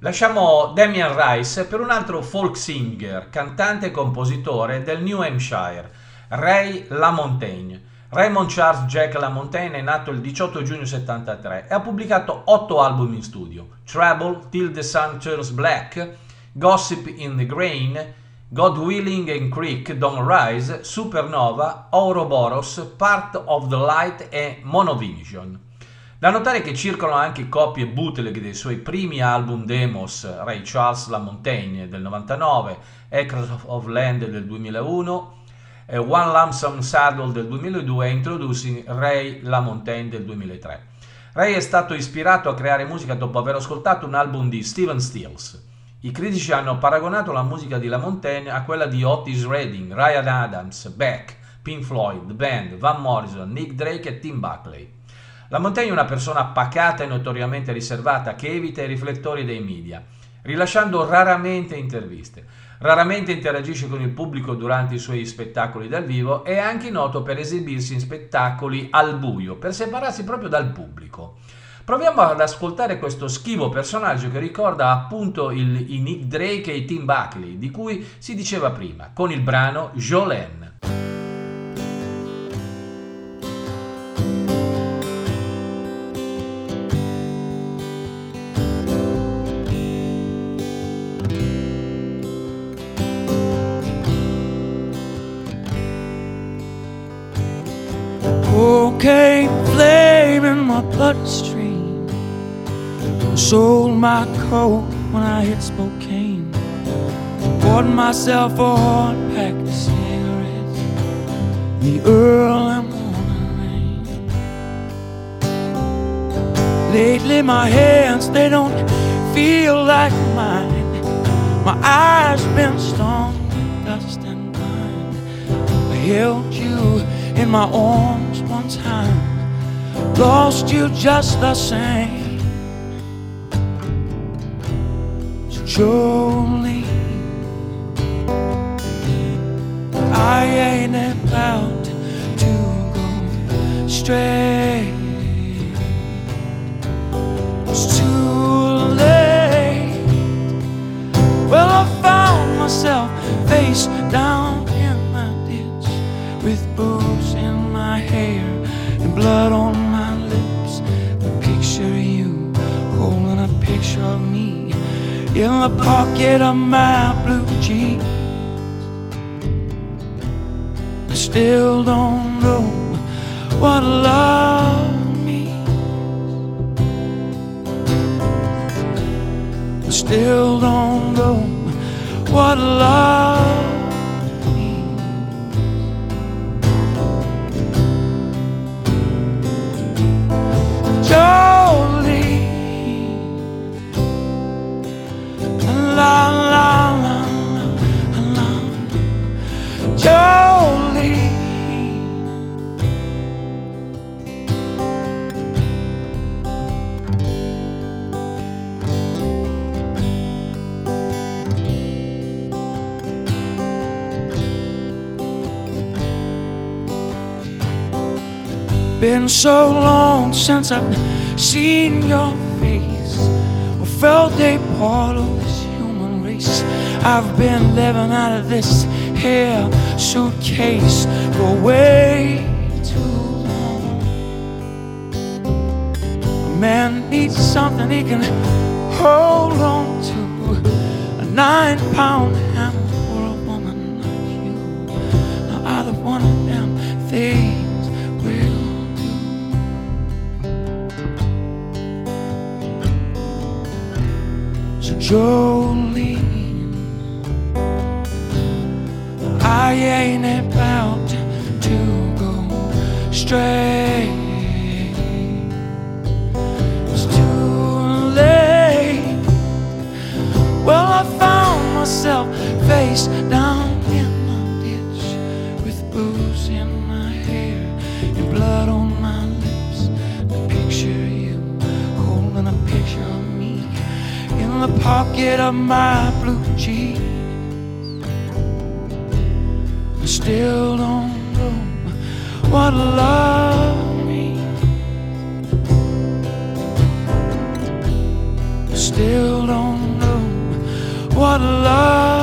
Lasciamo Damien Rice per un altro folk singer, cantante e compositore del New Hampshire, Ray LaMontagne. Raymond Charles Jack LaMontagne è nato il 18 giugno 73 e ha pubblicato otto album in studio: Trouble, Till the Sun Turns Black, Gossip in the Grain, God Willing and Creek Don't Rise, Supernova, Ouroboros, Part of the Light e Monovision. Da notare che circolano anche copie bootleg dei suoi primi album demos Ray Charles La Montagne del 99, Acres of Land del 2001, One Lump Saddle del 2002 e Introducing Ray La Montagne del 2003. Ray è stato ispirato a creare musica dopo aver ascoltato un album di Steven Stills. I critici hanno paragonato la musica di La Montagne a quella di Otis Redding, Ryan Adams, Beck, Pink Floyd, The Band, Van Morrison, Nick Drake e Tim Buckley. La Montaigne è una persona pacata e notoriamente riservata che evita i riflettori dei media, rilasciando raramente interviste. Raramente interagisce con il pubblico durante i suoi spettacoli dal vivo e è anche noto per esibirsi in spettacoli al buio, per separarsi proprio dal pubblico. Proviamo ad ascoltare questo schivo personaggio che ricorda appunto il, i Nick Drake e i Tim Buckley, di cui si diceva prima, con il brano Jolene. Bloodstream. Sold my coat when I hit Spokane. Bought myself a hard pack of cigarettes. The early morning rain. Lately, my hands they don't feel like mine. My eyes been stung with dust and pine. I held you in my arms one time lost you just the same. So Jolene, I ain't about to go straight. It's too late. Well, I found myself face down in my ditch with booze in my hair and blood on of me in the pocket of my blue jeans. I still don't know what love means. I still don't know what love means. Been so long since I've seen your face. Or felt a part of I've been living out of this here suitcase for way too long. A man needs something he can hold on to. A nine pound hammer for a woman like you. Now either one of them things will do. So Jolene. I ain't about to go straight. It's too late. Well, I found myself face down in my ditch with booze in my hair and blood on my lips. The picture you holding a picture of me in the pocket of my blue jeans. still don't know what love means. Still don't know what love.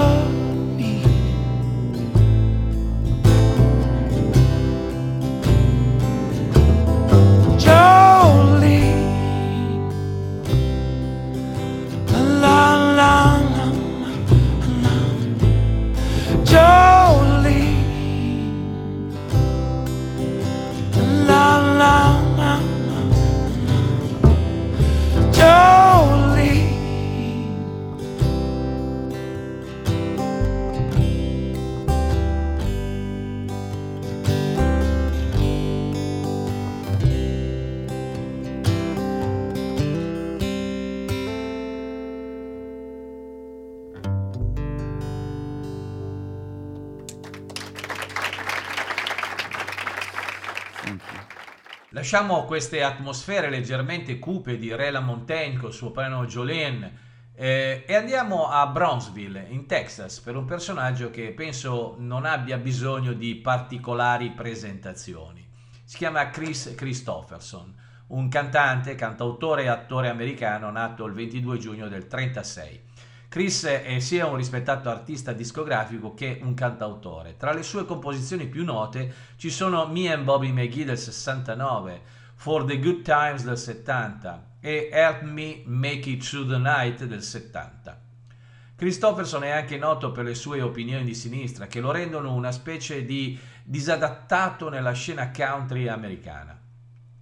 Lasciamo queste atmosfere leggermente cupe di Rela Montaigne col suo piano Jolene eh, e andiamo a Brownsville, in Texas, per un personaggio che penso non abbia bisogno di particolari presentazioni. Si chiama Chris Christopherson, un cantante, cantautore e attore americano nato il 22 giugno del 36. Chris è sia un rispettato artista discografico che un cantautore. Tra le sue composizioni più note ci sono Me and Bobby McGee del 69, For the Good Times del 70 e Help Me Make It Through the Night del 70. Christopherson è anche noto per le sue opinioni di sinistra che lo rendono una specie di disadattato nella scena country americana.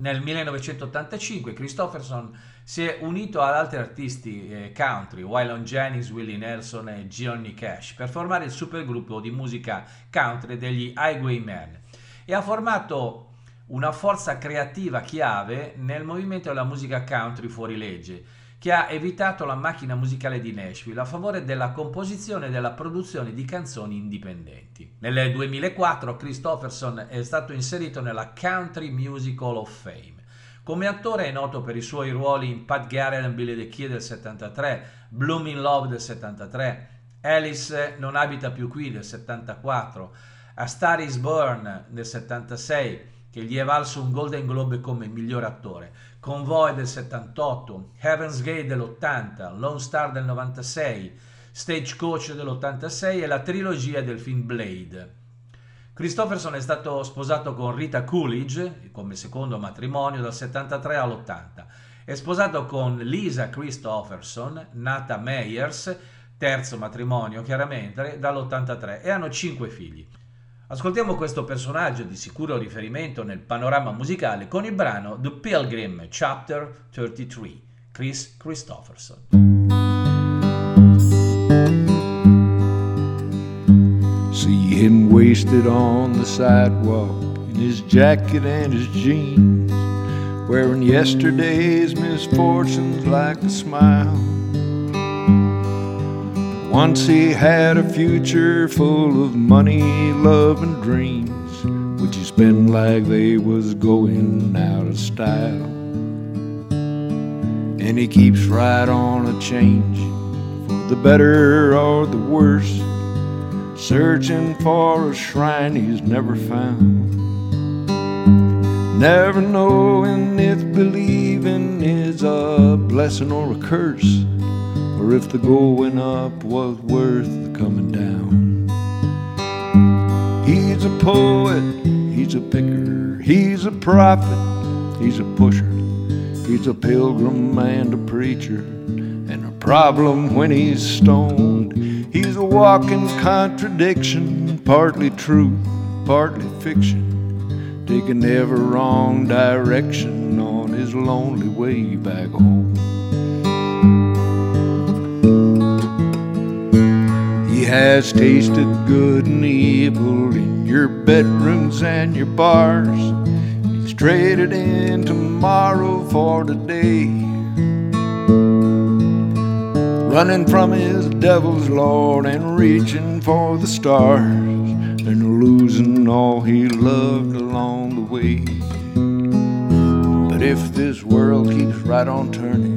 Nel 1985 Christopherson si è unito ad altri artisti eh, country, Waylon Jennings, Willie Nelson e Johnny Cash, per formare il supergruppo di musica country degli Highwaymen e ha formato una forza creativa chiave nel movimento della musica country fuori legge, che ha evitato la macchina musicale di Nashville a favore della composizione e della produzione di canzoni indipendenti. Nel 2004 Christopherson è stato inserito nella Country Music Hall of Fame. Come attore è noto per i suoi ruoli in Pat Garrett and Billy the Kid del 73, Blooming Love del 73, Alice non abita più qui del 74, A Star is Born del 76, che gli è valso un Golden Globe come miglior attore, Convoy del 78, Heaven's Gate dell'80, Lone Star del 96, Stagecoach dell'86 e la trilogia del film Blade. Christopherson è stato sposato con Rita Coolidge come secondo matrimonio dal 73 all'80. È sposato con Lisa Christopherson, nata Meyers, terzo matrimonio chiaramente, dall'83 e hanno cinque figli. Ascoltiamo questo personaggio di sicuro riferimento nel panorama musicale con il brano The Pilgrim Chapter 33, Chris Christopherson. See him wasted on the sidewalk in his jacket and his jeans, wearing yesterday's misfortunes like a smile. Once he had a future full of money, love, and dreams, which he spent like they was going out of style. And he keeps right on a change for the better or the worse searching for a shrine he's never found. Never knowing if believing is a blessing or a curse, or if the going up was worth the coming down. He's a poet, he's a picker, he's a prophet, he's a pusher, he's a pilgrim and a preacher, and a problem when he's stoned. He's a walking contradiction, partly truth, partly fiction, taking every wrong direction on his lonely way back home. Has tasted good and evil in your bedrooms and your bars. He's traded in tomorrow for today running from his devil's lord and reaching for the stars and losing all he loved along the way. But if this world keeps right on turning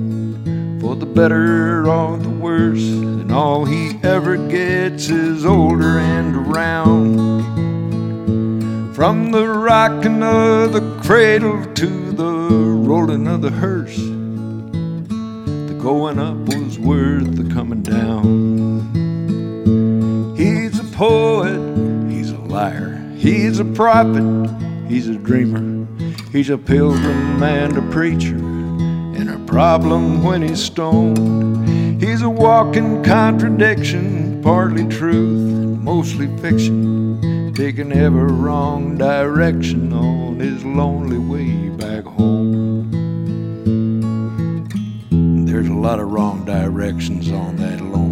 for the better or the worse, then all he ever gets is older and around. From the rocking of the cradle to the rolling of the hearse, the going up was worth the coming down. He's a poet, he's a liar, he's a prophet, he's a dreamer, he's a pilgrim and a preacher, and problem when he's stoned. He's a walking contradiction, partly truth, mostly fiction, taking every wrong direction on his lonely way back home. There's a lot of wrong directions on that lonesome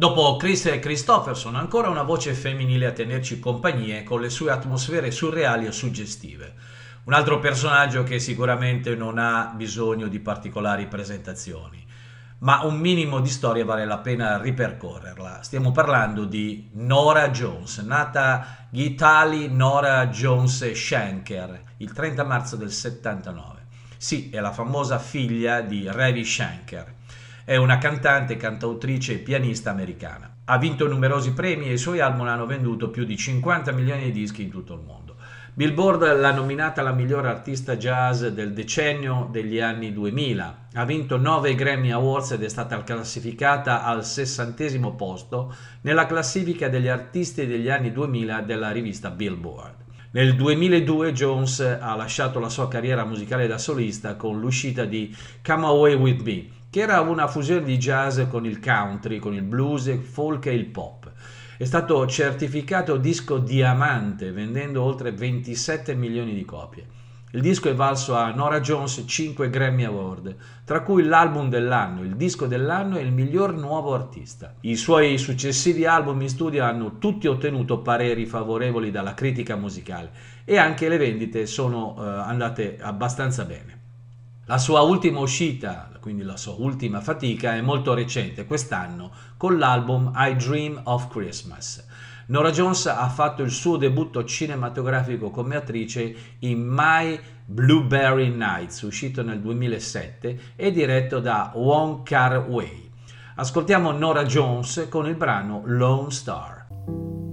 Dopo Chris Christopherson, ancora una voce femminile a tenerci compagnie con le sue atmosfere surreali e suggestive. Un altro personaggio che sicuramente non ha bisogno di particolari presentazioni, ma un minimo di storia vale la pena ripercorrerla. Stiamo parlando di Nora Jones, nata Gitali Nora Jones Shanker il 30 marzo del 79. Sì, è la famosa figlia di Ravi Shanker è una cantante, cantautrice e pianista americana. Ha vinto numerosi premi e i suoi album hanno venduto più di 50 milioni di dischi in tutto il mondo. Billboard l'ha nominata la migliore artista jazz del decennio degli anni 2000. Ha vinto 9 Grammy Awards ed è stata classificata al sessantesimo posto nella classifica degli artisti degli anni 2000 della rivista Billboard. Nel 2002 Jones ha lasciato la sua carriera musicale da solista con l'uscita di Come Away With Me, che era una fusione di jazz con il country, con il blues, il folk e il pop. È stato certificato disco diamante vendendo oltre 27 milioni di copie. Il disco è valso a Nora Jones 5 Grammy Award, tra cui l'album dell'anno, il disco dell'anno e il miglior nuovo artista. I suoi successivi album in studio hanno tutti ottenuto pareri favorevoli dalla critica musicale e anche le vendite sono uh, andate abbastanza bene. La sua ultima uscita, quindi la sua ultima fatica, è molto recente, quest'anno, con l'album I Dream of Christmas. Nora Jones ha fatto il suo debutto cinematografico come attrice in My Blueberry Nights, uscito nel 2007 e diretto da Wong Kar Wai. Ascoltiamo Nora Jones con il brano Lone Star.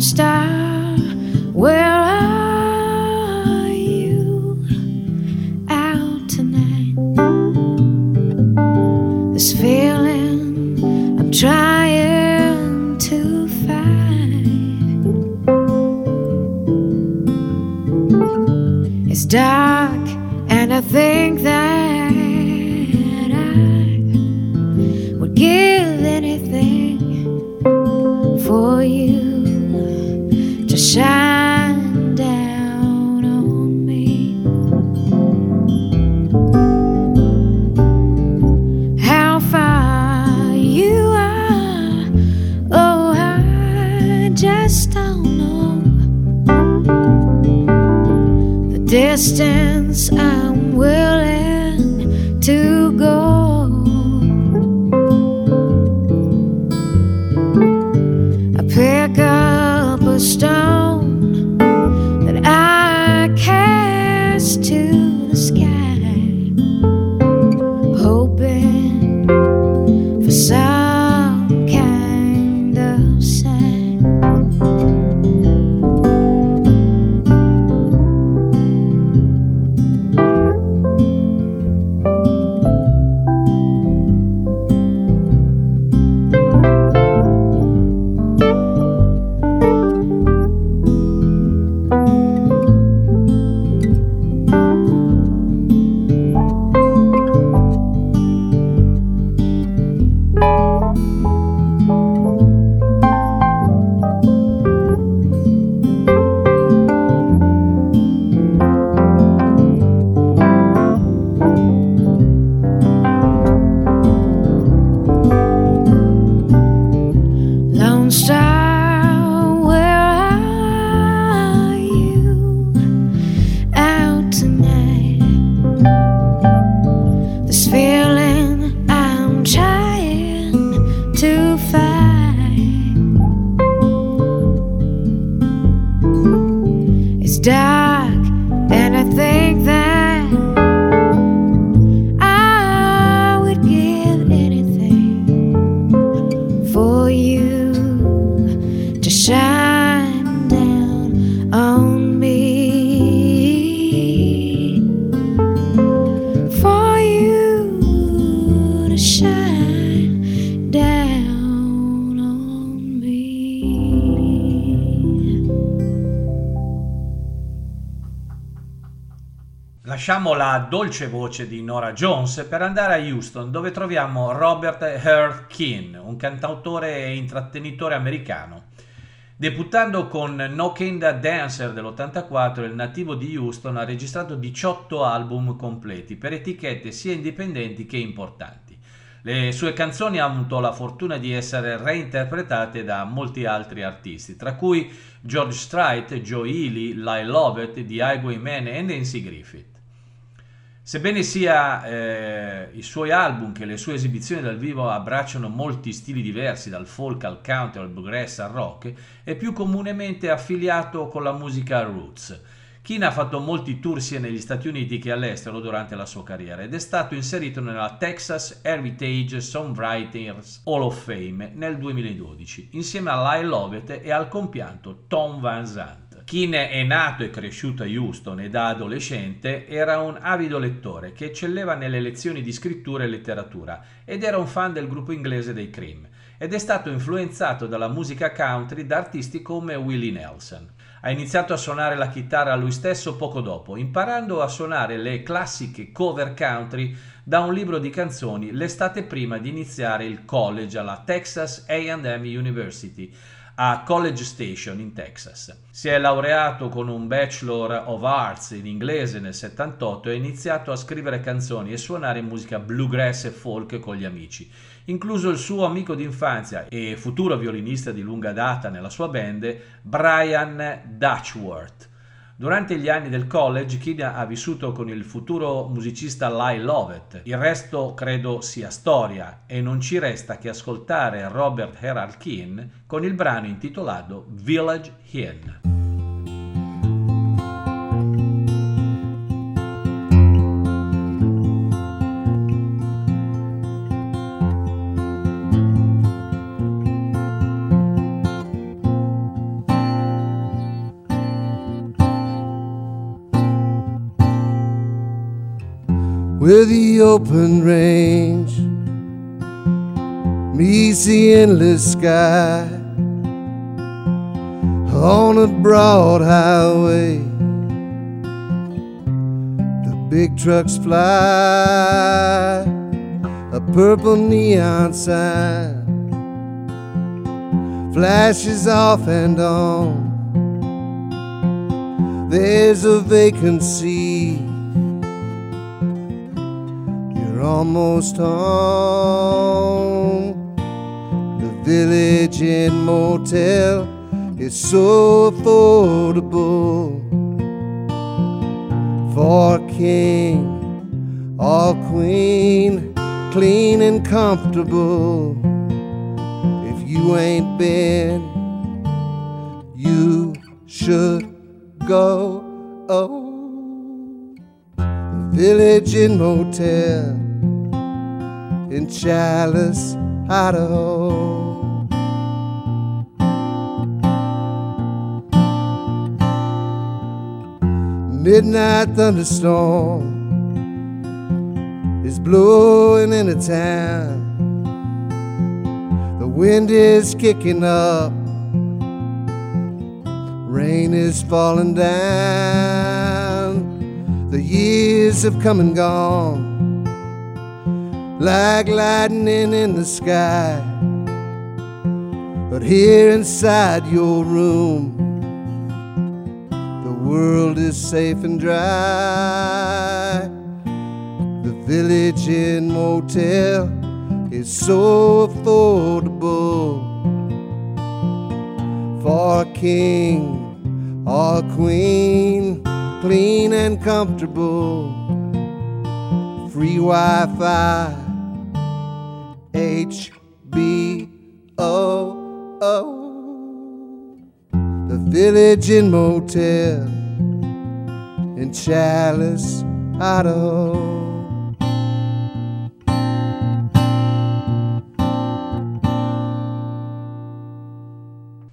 Star, where are you out tonight? This feeling I'm trying to find. It's dark, and I think that The is down. Lasciamo la dolce voce di Nora Jones per andare a Houston dove troviamo Robert Keane, un cantautore e intrattenitore americano. Debuttando con No Kinda Dancer dell'84, il nativo di Houston ha registrato 18 album completi per etichette sia indipendenti che importanti. Le sue canzoni hanno avuto la fortuna di essere reinterpretate da molti altri artisti, tra cui George Strait, Joe Ely, Lyle Lovett, The Highwaymen e Nancy Griffith. Sebbene sia eh, i suoi album che le sue esibizioni dal vivo abbracciano molti stili diversi, dal folk al country al bluegrass al rock, è più comunemente affiliato con la musica roots. Keane ha fatto molti tour sia negli Stati Uniti che all'estero durante la sua carriera ed è stato inserito nella Texas Heritage Songwriters Hall of Fame nel 2012, insieme a Lyle Lovett e al compianto Tom Van Zandt. Keane è nato e cresciuto a Houston e da adolescente era un avido lettore che eccelleva nelle lezioni di scrittura e letteratura ed era un fan del gruppo inglese dei Cream ed è stato influenzato dalla musica country da artisti come Willie Nelson. Ha iniziato a suonare la chitarra lui stesso poco dopo, imparando a suonare le classiche cover country da un libro di canzoni l'estate prima di iniziare il college alla Texas AM University, a College Station in Texas. Si è laureato con un Bachelor of Arts in inglese nel 78 e ha iniziato a scrivere canzoni e suonare musica bluegrass e folk con gli amici, incluso il suo amico d'infanzia e futuro violinista di lunga data nella sua band, Brian Dutchworth. Durante gli anni del college, Kid ha vissuto con il futuro musicista Lyle Lovett. Il resto credo sia storia e non ci resta che ascoltare Robert Herald Keane con il brano intitolato Village Inn. Where the open range meets the endless sky on a broad highway. The big trucks fly, a purple neon sign flashes off and on. There's a vacancy almost home. The village inn motel is so affordable for king or queen, clean and comfortable. If you ain't been, you should go. Oh, the Village Inn Motel in Chalice, Idaho. Midnight thunderstorm is blowing in the town. The wind is kicking up, rain is falling down. The years have come and gone like lightning in the sky. But here inside your room, the world is safe and dry. The Village Inn Motel is so affordable for a king or a queen, clean and comfortable. Free Wi Fi HBO. The Village Inn Motel in Chalice, Idaho.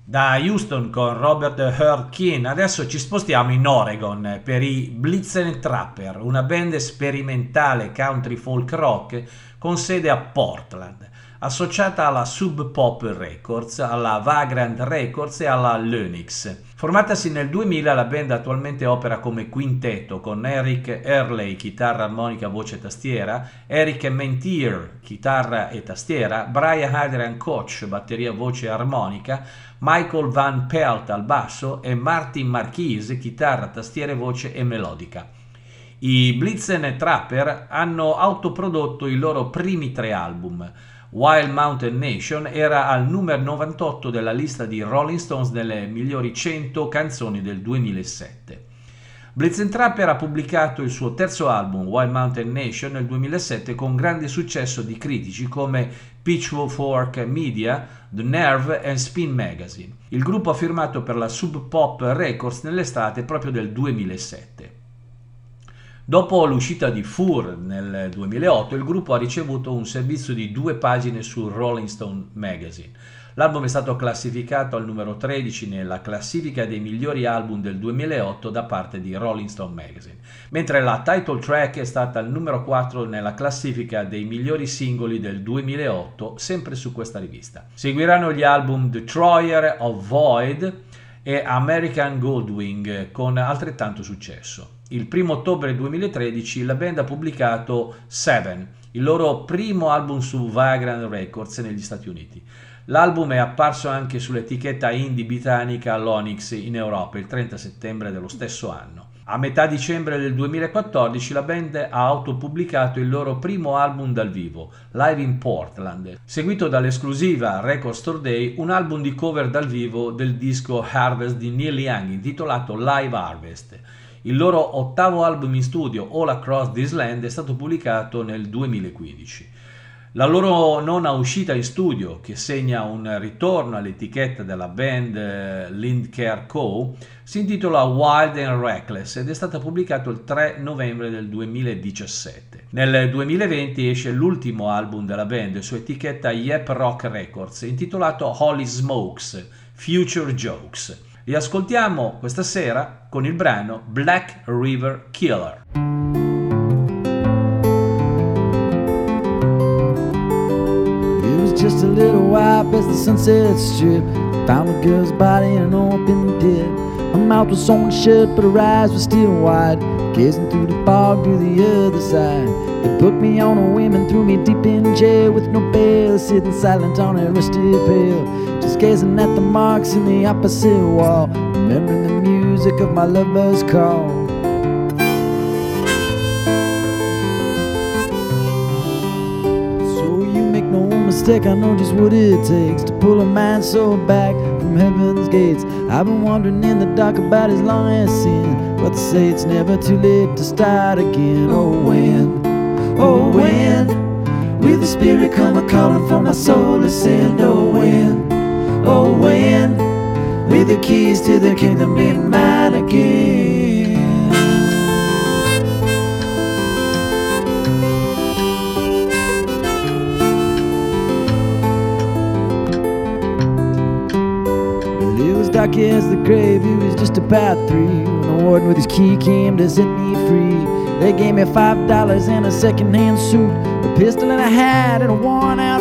Da Houston con Robert Keane, adesso ci spostiamo in Oregon per i Blitzen Trapper, una band sperimentale country folk rock con sede a Portland. associata alla Sub Pop Records, alla Vagrant Records e alla Lenix. Formatasi nel 2000, la band attualmente opera come quintetto con Eric Earley, chitarra, armonica, voce e tastiera, Eric Mentier, chitarra e tastiera, Brian Adrian Koch, batteria, voce e armonica, Michael Van Pelt al basso e Martin Marquise, chitarra, tastiere, voce e melodica. I Blitzen Trapper hanno autoprodotto i loro primi tre album. Wild Mountain Nation era al numero 98 della lista di Rolling Stones delle migliori 100 canzoni del 2007. Blitzen Trapper ha pubblicato il suo terzo album, Wild Mountain Nation, nel 2007 con grande successo di critici come Pitchfork Media, The Nerve e Spin Magazine. Il gruppo ha firmato per la Sub Pop Records nell'estate proprio del 2007. Dopo l'uscita di Fur nel 2008, il gruppo ha ricevuto un servizio di due pagine su Rolling Stone Magazine. L'album è stato classificato al numero 13 nella classifica dei migliori album del 2008 da parte di Rolling Stone Magazine, mentre la title track è stata al numero 4 nella classifica dei migliori singoli del 2008, sempre su questa rivista. Seguiranno gli album The Troyer of Void e American Goldwing con altrettanto successo. Il 1 ottobre 2013 la band ha pubblicato Seven, il loro primo album su Vagrant Records negli Stati Uniti. L'album è apparso anche sull'etichetta indie britannica Lonix in Europa il 30 settembre dello stesso anno. A metà dicembre del 2014 la band ha autopubblicato il loro primo album dal vivo, Live in Portland, seguito dall'esclusiva Record Store Day un album di cover dal vivo del disco Harvest di Neil Young intitolato Live Harvest. Il loro ottavo album in studio, All Across This Land, è stato pubblicato nel 2015. La loro nona uscita in studio, che segna un ritorno all'etichetta della band eh, Lindcare Co., si intitola Wild and Reckless ed è stata pubblicata il 3 novembre del 2017. Nel 2020 esce l'ultimo album della band su etichetta Yep Rock Records, intitolato Holy Smokes, Future Jokes. Li ascoltiamo questa sera con il brano Black River Killer. It was just a little while past the sunset strip. Found a girl's body in an open pit. Her mouth was sewn shut, but her eyes were still wide, gazing through the fog to the other side. They put me on a whim and threw me deep in jail with no bail, sitting silent on a rusty pail, gazing at the marks in the opposite wall, remembering the music of my lover's call. So you make no mistake, I know just what it takes to pull a man so back from heaven's gates. I've been wandering in the dark about as long as sin, but they say it's never too late to start again. Oh, when, oh, when will the Spirit come a calling for my soul to send? Oh, when, oh, when will the keys to the kingdom be mine again? Well, it was dark as the grave, it was just about three when the warden with his key came to set me free. They gave me five dollars and a second-hand suit, a pistol and a hat and a worn-out.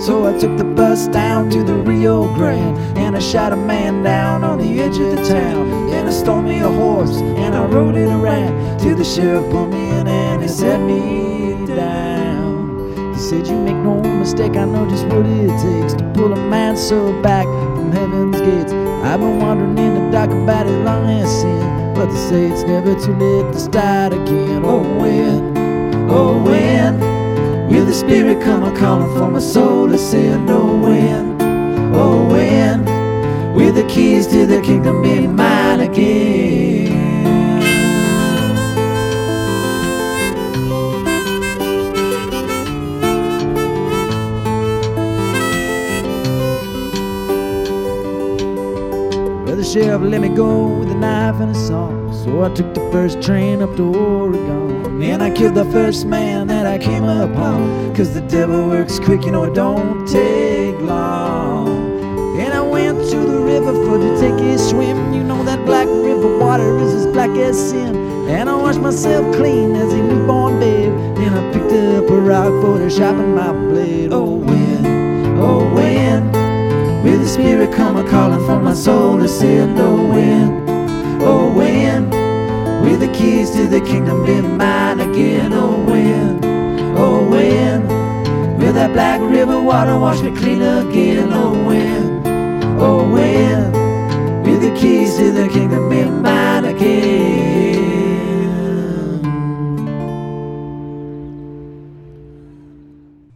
So I took the bus down to the Rio Grande and I shot a man down on the edge of the town. Then I stole me a horse and I rode it around till the sheriff pulled me in and he set me down. He said, You make no mistake, I know just what it takes to pull a man so back from heaven's gates. I've been wandering in the dark about as long as sin, but they say it's never too late to start again. Oh, when, oh, when will the Spirit come a calling for my soul to send? Oh, when, oh, when will the keys to the kingdom be mine again? The sheriff let me go with a knife and a saw. So I took the first train up to Oregon. And I killed the first man I came upon. Cause the devil works quick, you know, it don't take long. And I went to the river for to take a swim. You know that black river water is as black as sin. And I washed myself clean as a newborn babe. Then I picked up a rock for to sharpen my blade. Oh, when, oh, when will the spirit come a calling for my soul to send. Oh, when, oh, when will the keys to the kingdom be mine again? Oh, black river water wash me clean again? Oh, when, oh, when will the keys to the kingdom be mine again?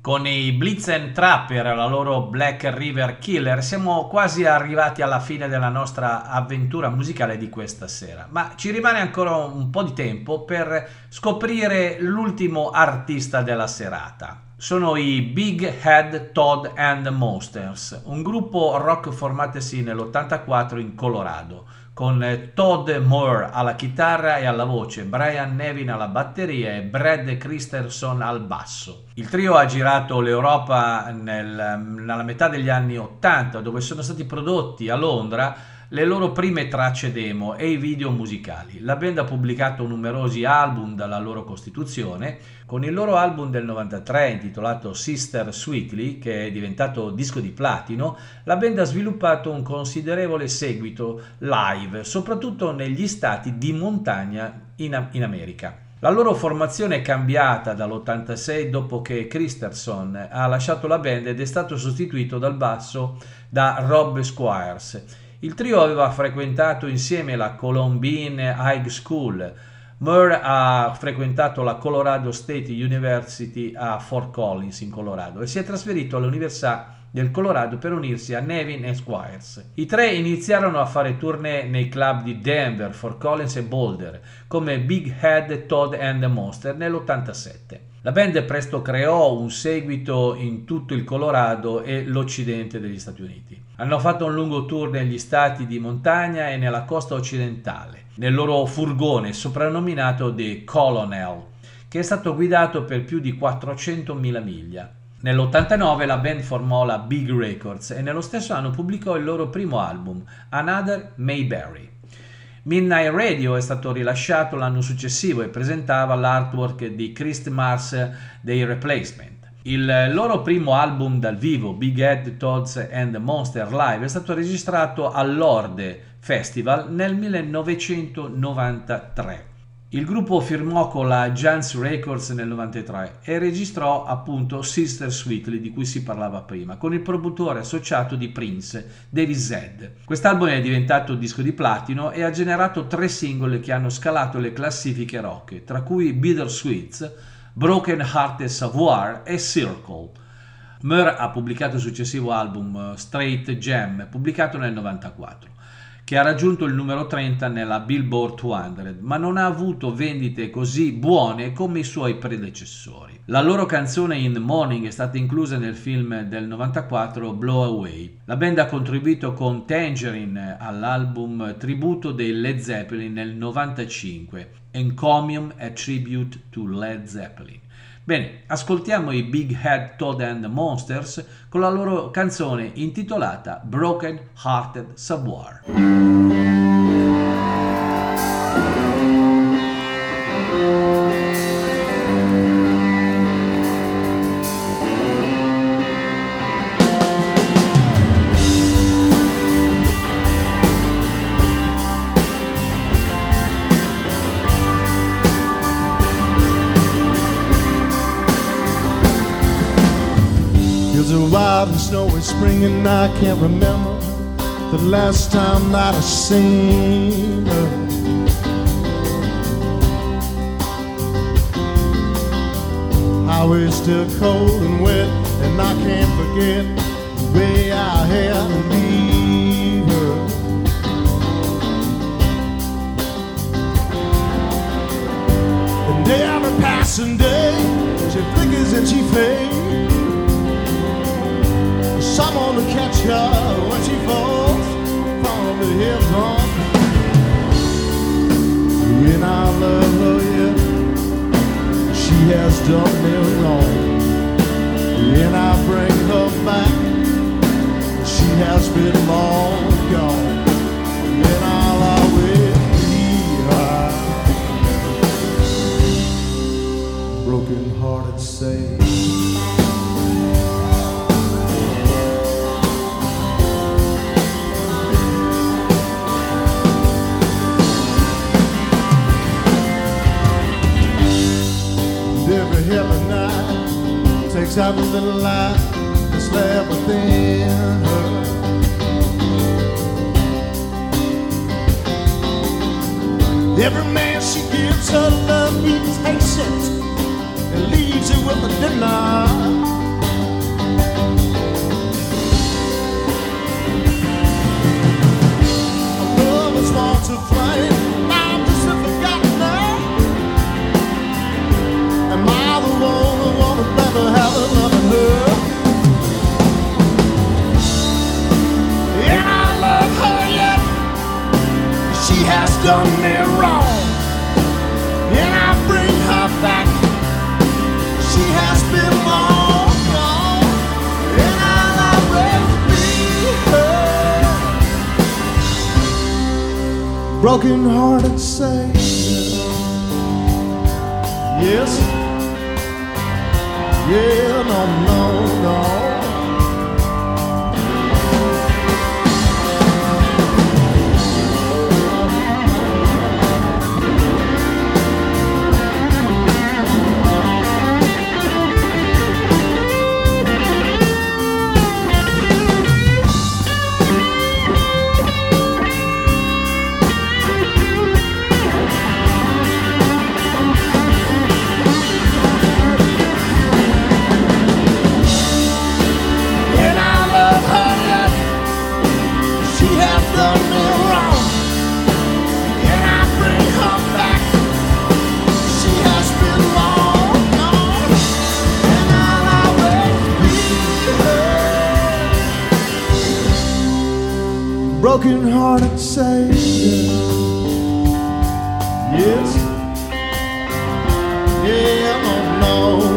Con i Blitzen Trapper e la loro Black River Killer siamo quasi arrivati alla fine della nostra avventura musicale di questa sera, ma ci rimane ancora un po' di tempo per scoprire l'ultimo artista della serata. Sono i Big Head Todd and Monsters, un gruppo rock formatesi nell'84 in Colorado con Todd Moore alla chitarra e alla voce, Brian Nevin alla batteria e Brad Christensen al basso. Il trio ha girato l'Europa nel, nella metà degli anni 80 dove sono stati prodotti a Londra le loro prime tracce demo e i video musicali. La band ha pubblicato numerosi album dalla loro costituzione, con il loro album del 93 intitolato Sister Sweetly, che è diventato disco di platino, la band ha sviluppato un considerevole seguito live, soprattutto negli stati di montagna in, in America. La loro formazione è cambiata dall'86 dopo che Christensen ha lasciato la band ed è stato sostituito dal basso da Rob Squires. Il trio aveva frequentato insieme la Columbine High School. Murr ha frequentato la Colorado State University a Fort Collins in Colorado e si è trasferito all'Università del Colorado per unirsi a Nevin Squires. I tre iniziarono a fare tournée nei club di Denver, Fort Collins e Boulder come Big Head, Todd and the Monster nell'87. La band presto creò un seguito in tutto il Colorado e l'occidente degli Stati Uniti. Hanno fatto un lungo tour negli stati di montagna e nella costa occidentale, nel loro furgone soprannominato The Colonel, che è stato guidato per più di 400.000 miglia. Nell'89 la band formò la Big Records e nello stesso anno pubblicò il loro primo album, Another Mayberry. Midnight Radio è stato rilasciato l'anno successivo e presentava l'artwork di Chris Mars dei Replacement. Il loro primo album dal vivo, Big Head Toads and Monster Live, è stato registrato all'Orde Festival nel 1993. Il gruppo firmò con la Jans Records nel 93 e registrò appunto Sister Sweetly di cui si parlava prima, con il produttore associato di Prince, David Zed. Quest'album è diventato disco di platino e ha generato tre singoli che hanno scalato le classifiche rock, tra cui Bitter Sweets, Broken Hearted Savoir e Circle. Murr ha pubblicato il successivo album Straight Jam, pubblicato nel 94, che ha raggiunto il numero 30 nella Billboard 200, ma non ha avuto vendite così buone come i suoi predecessori. La loro canzone In Morning è stata inclusa nel film del 94 Blow Away. La band ha contribuito con Tangerine all'album tributo dei Led Zeppelin nel 95 Encomium a Tribute to Led Zeppelin. Bene, ascoltiamo i Big Head Toad and the Monsters con la loro canzone intitolata Broken Hearted Savoir. And I can't remember the last time that I seen her. Highway's still cold and wet and I can't forget the way I had to leave her. And day after passing day, she flickers and she fades to catch her when she falls love yeah. She has done me wrong. I bring her back. She has been long gone. I'll always be her. Broken hearted say. Takes out the little light that's left within her. Every man she gives her love, he takes it and leaves it with a dinner. To flame, done me wrong. And I bring her back. She has been long gone. And I'll always be her. Broken hearted sailor. Yes. Yeah, no, no, no. Her. Broken hearted sailor. Yes. Yeah, no, no,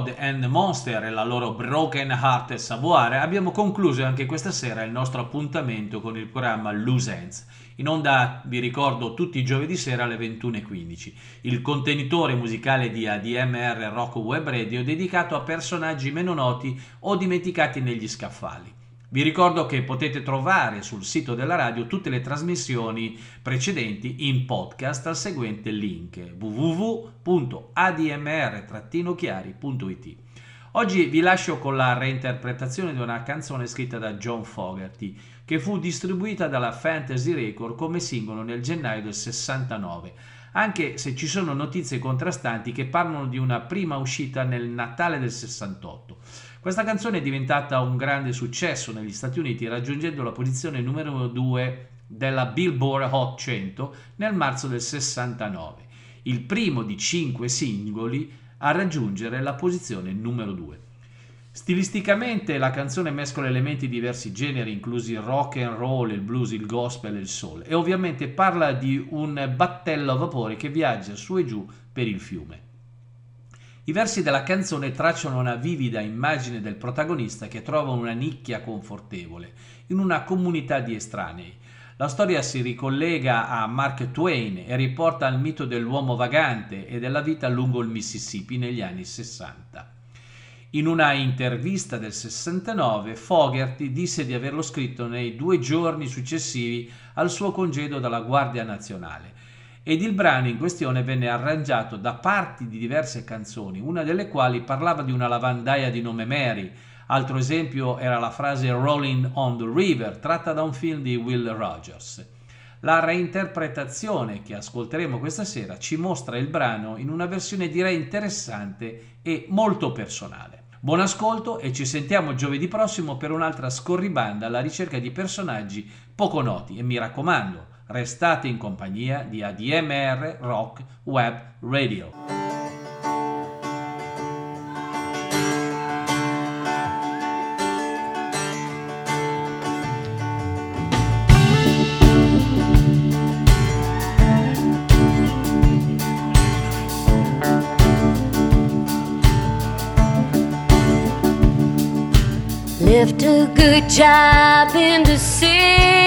Todd and Monster e la loro Broken Heart Savoir abbiamo concluso anche questa sera il nostro appuntamento con il programma Loose Ends. In onda vi ricordo tutti i giovedì sera alle 21.15, il contenitore musicale di ADMR Rock Web Radio dedicato a personaggi meno noti o dimenticati negli scaffali. Vi ricordo che potete trovare sul sito della radio tutte le trasmissioni precedenti in podcast al seguente link www.admr-chiari.it. Oggi vi lascio con la reinterpretazione di una canzone scritta da John Fogerty che fu distribuita dalla Fantasy Record come singolo nel gennaio del 69, anche se ci sono notizie contrastanti che parlano di una prima uscita nel Natale del 68. Questa canzone è diventata un grande successo negli Stati Uniti, raggiungendo la posizione numero 2 della Billboard Hot 100 nel marzo del 69, il primo di cinque singoli a raggiungere la posizione numero 2. Stilisticamente la canzone mescola elementi di diversi generi, inclusi il rock and roll, il blues, il gospel e il soul, e ovviamente parla di un battello a vapore che viaggia su e giù per il fiume. I versi della canzone tracciano una vivida immagine del protagonista che trova una nicchia confortevole in una comunità di estranei. La storia si ricollega a Mark Twain e riporta al mito dell'uomo vagante e della vita lungo il Mississippi negli anni 60. In una intervista del 69, Fogerty disse di averlo scritto nei due giorni successivi al suo congedo dalla Guardia Nazionale ed il brano in questione venne arrangiato da parti di diverse canzoni, una delle quali parlava di una lavandaia di nome Mary, Altro esempio era la frase Rolling on the River, tratta da un film di Will Rogers. La reinterpretazione che ascolteremo questa sera ci mostra il brano in una versione direi interessante e molto personale. Buon ascolto e ci sentiamo giovedì prossimo per un'altra scorribanda alla ricerca di personaggi poco noti e mi raccomando, restate in compagnia di ADMR Rock Web Radio. left a good job in the city,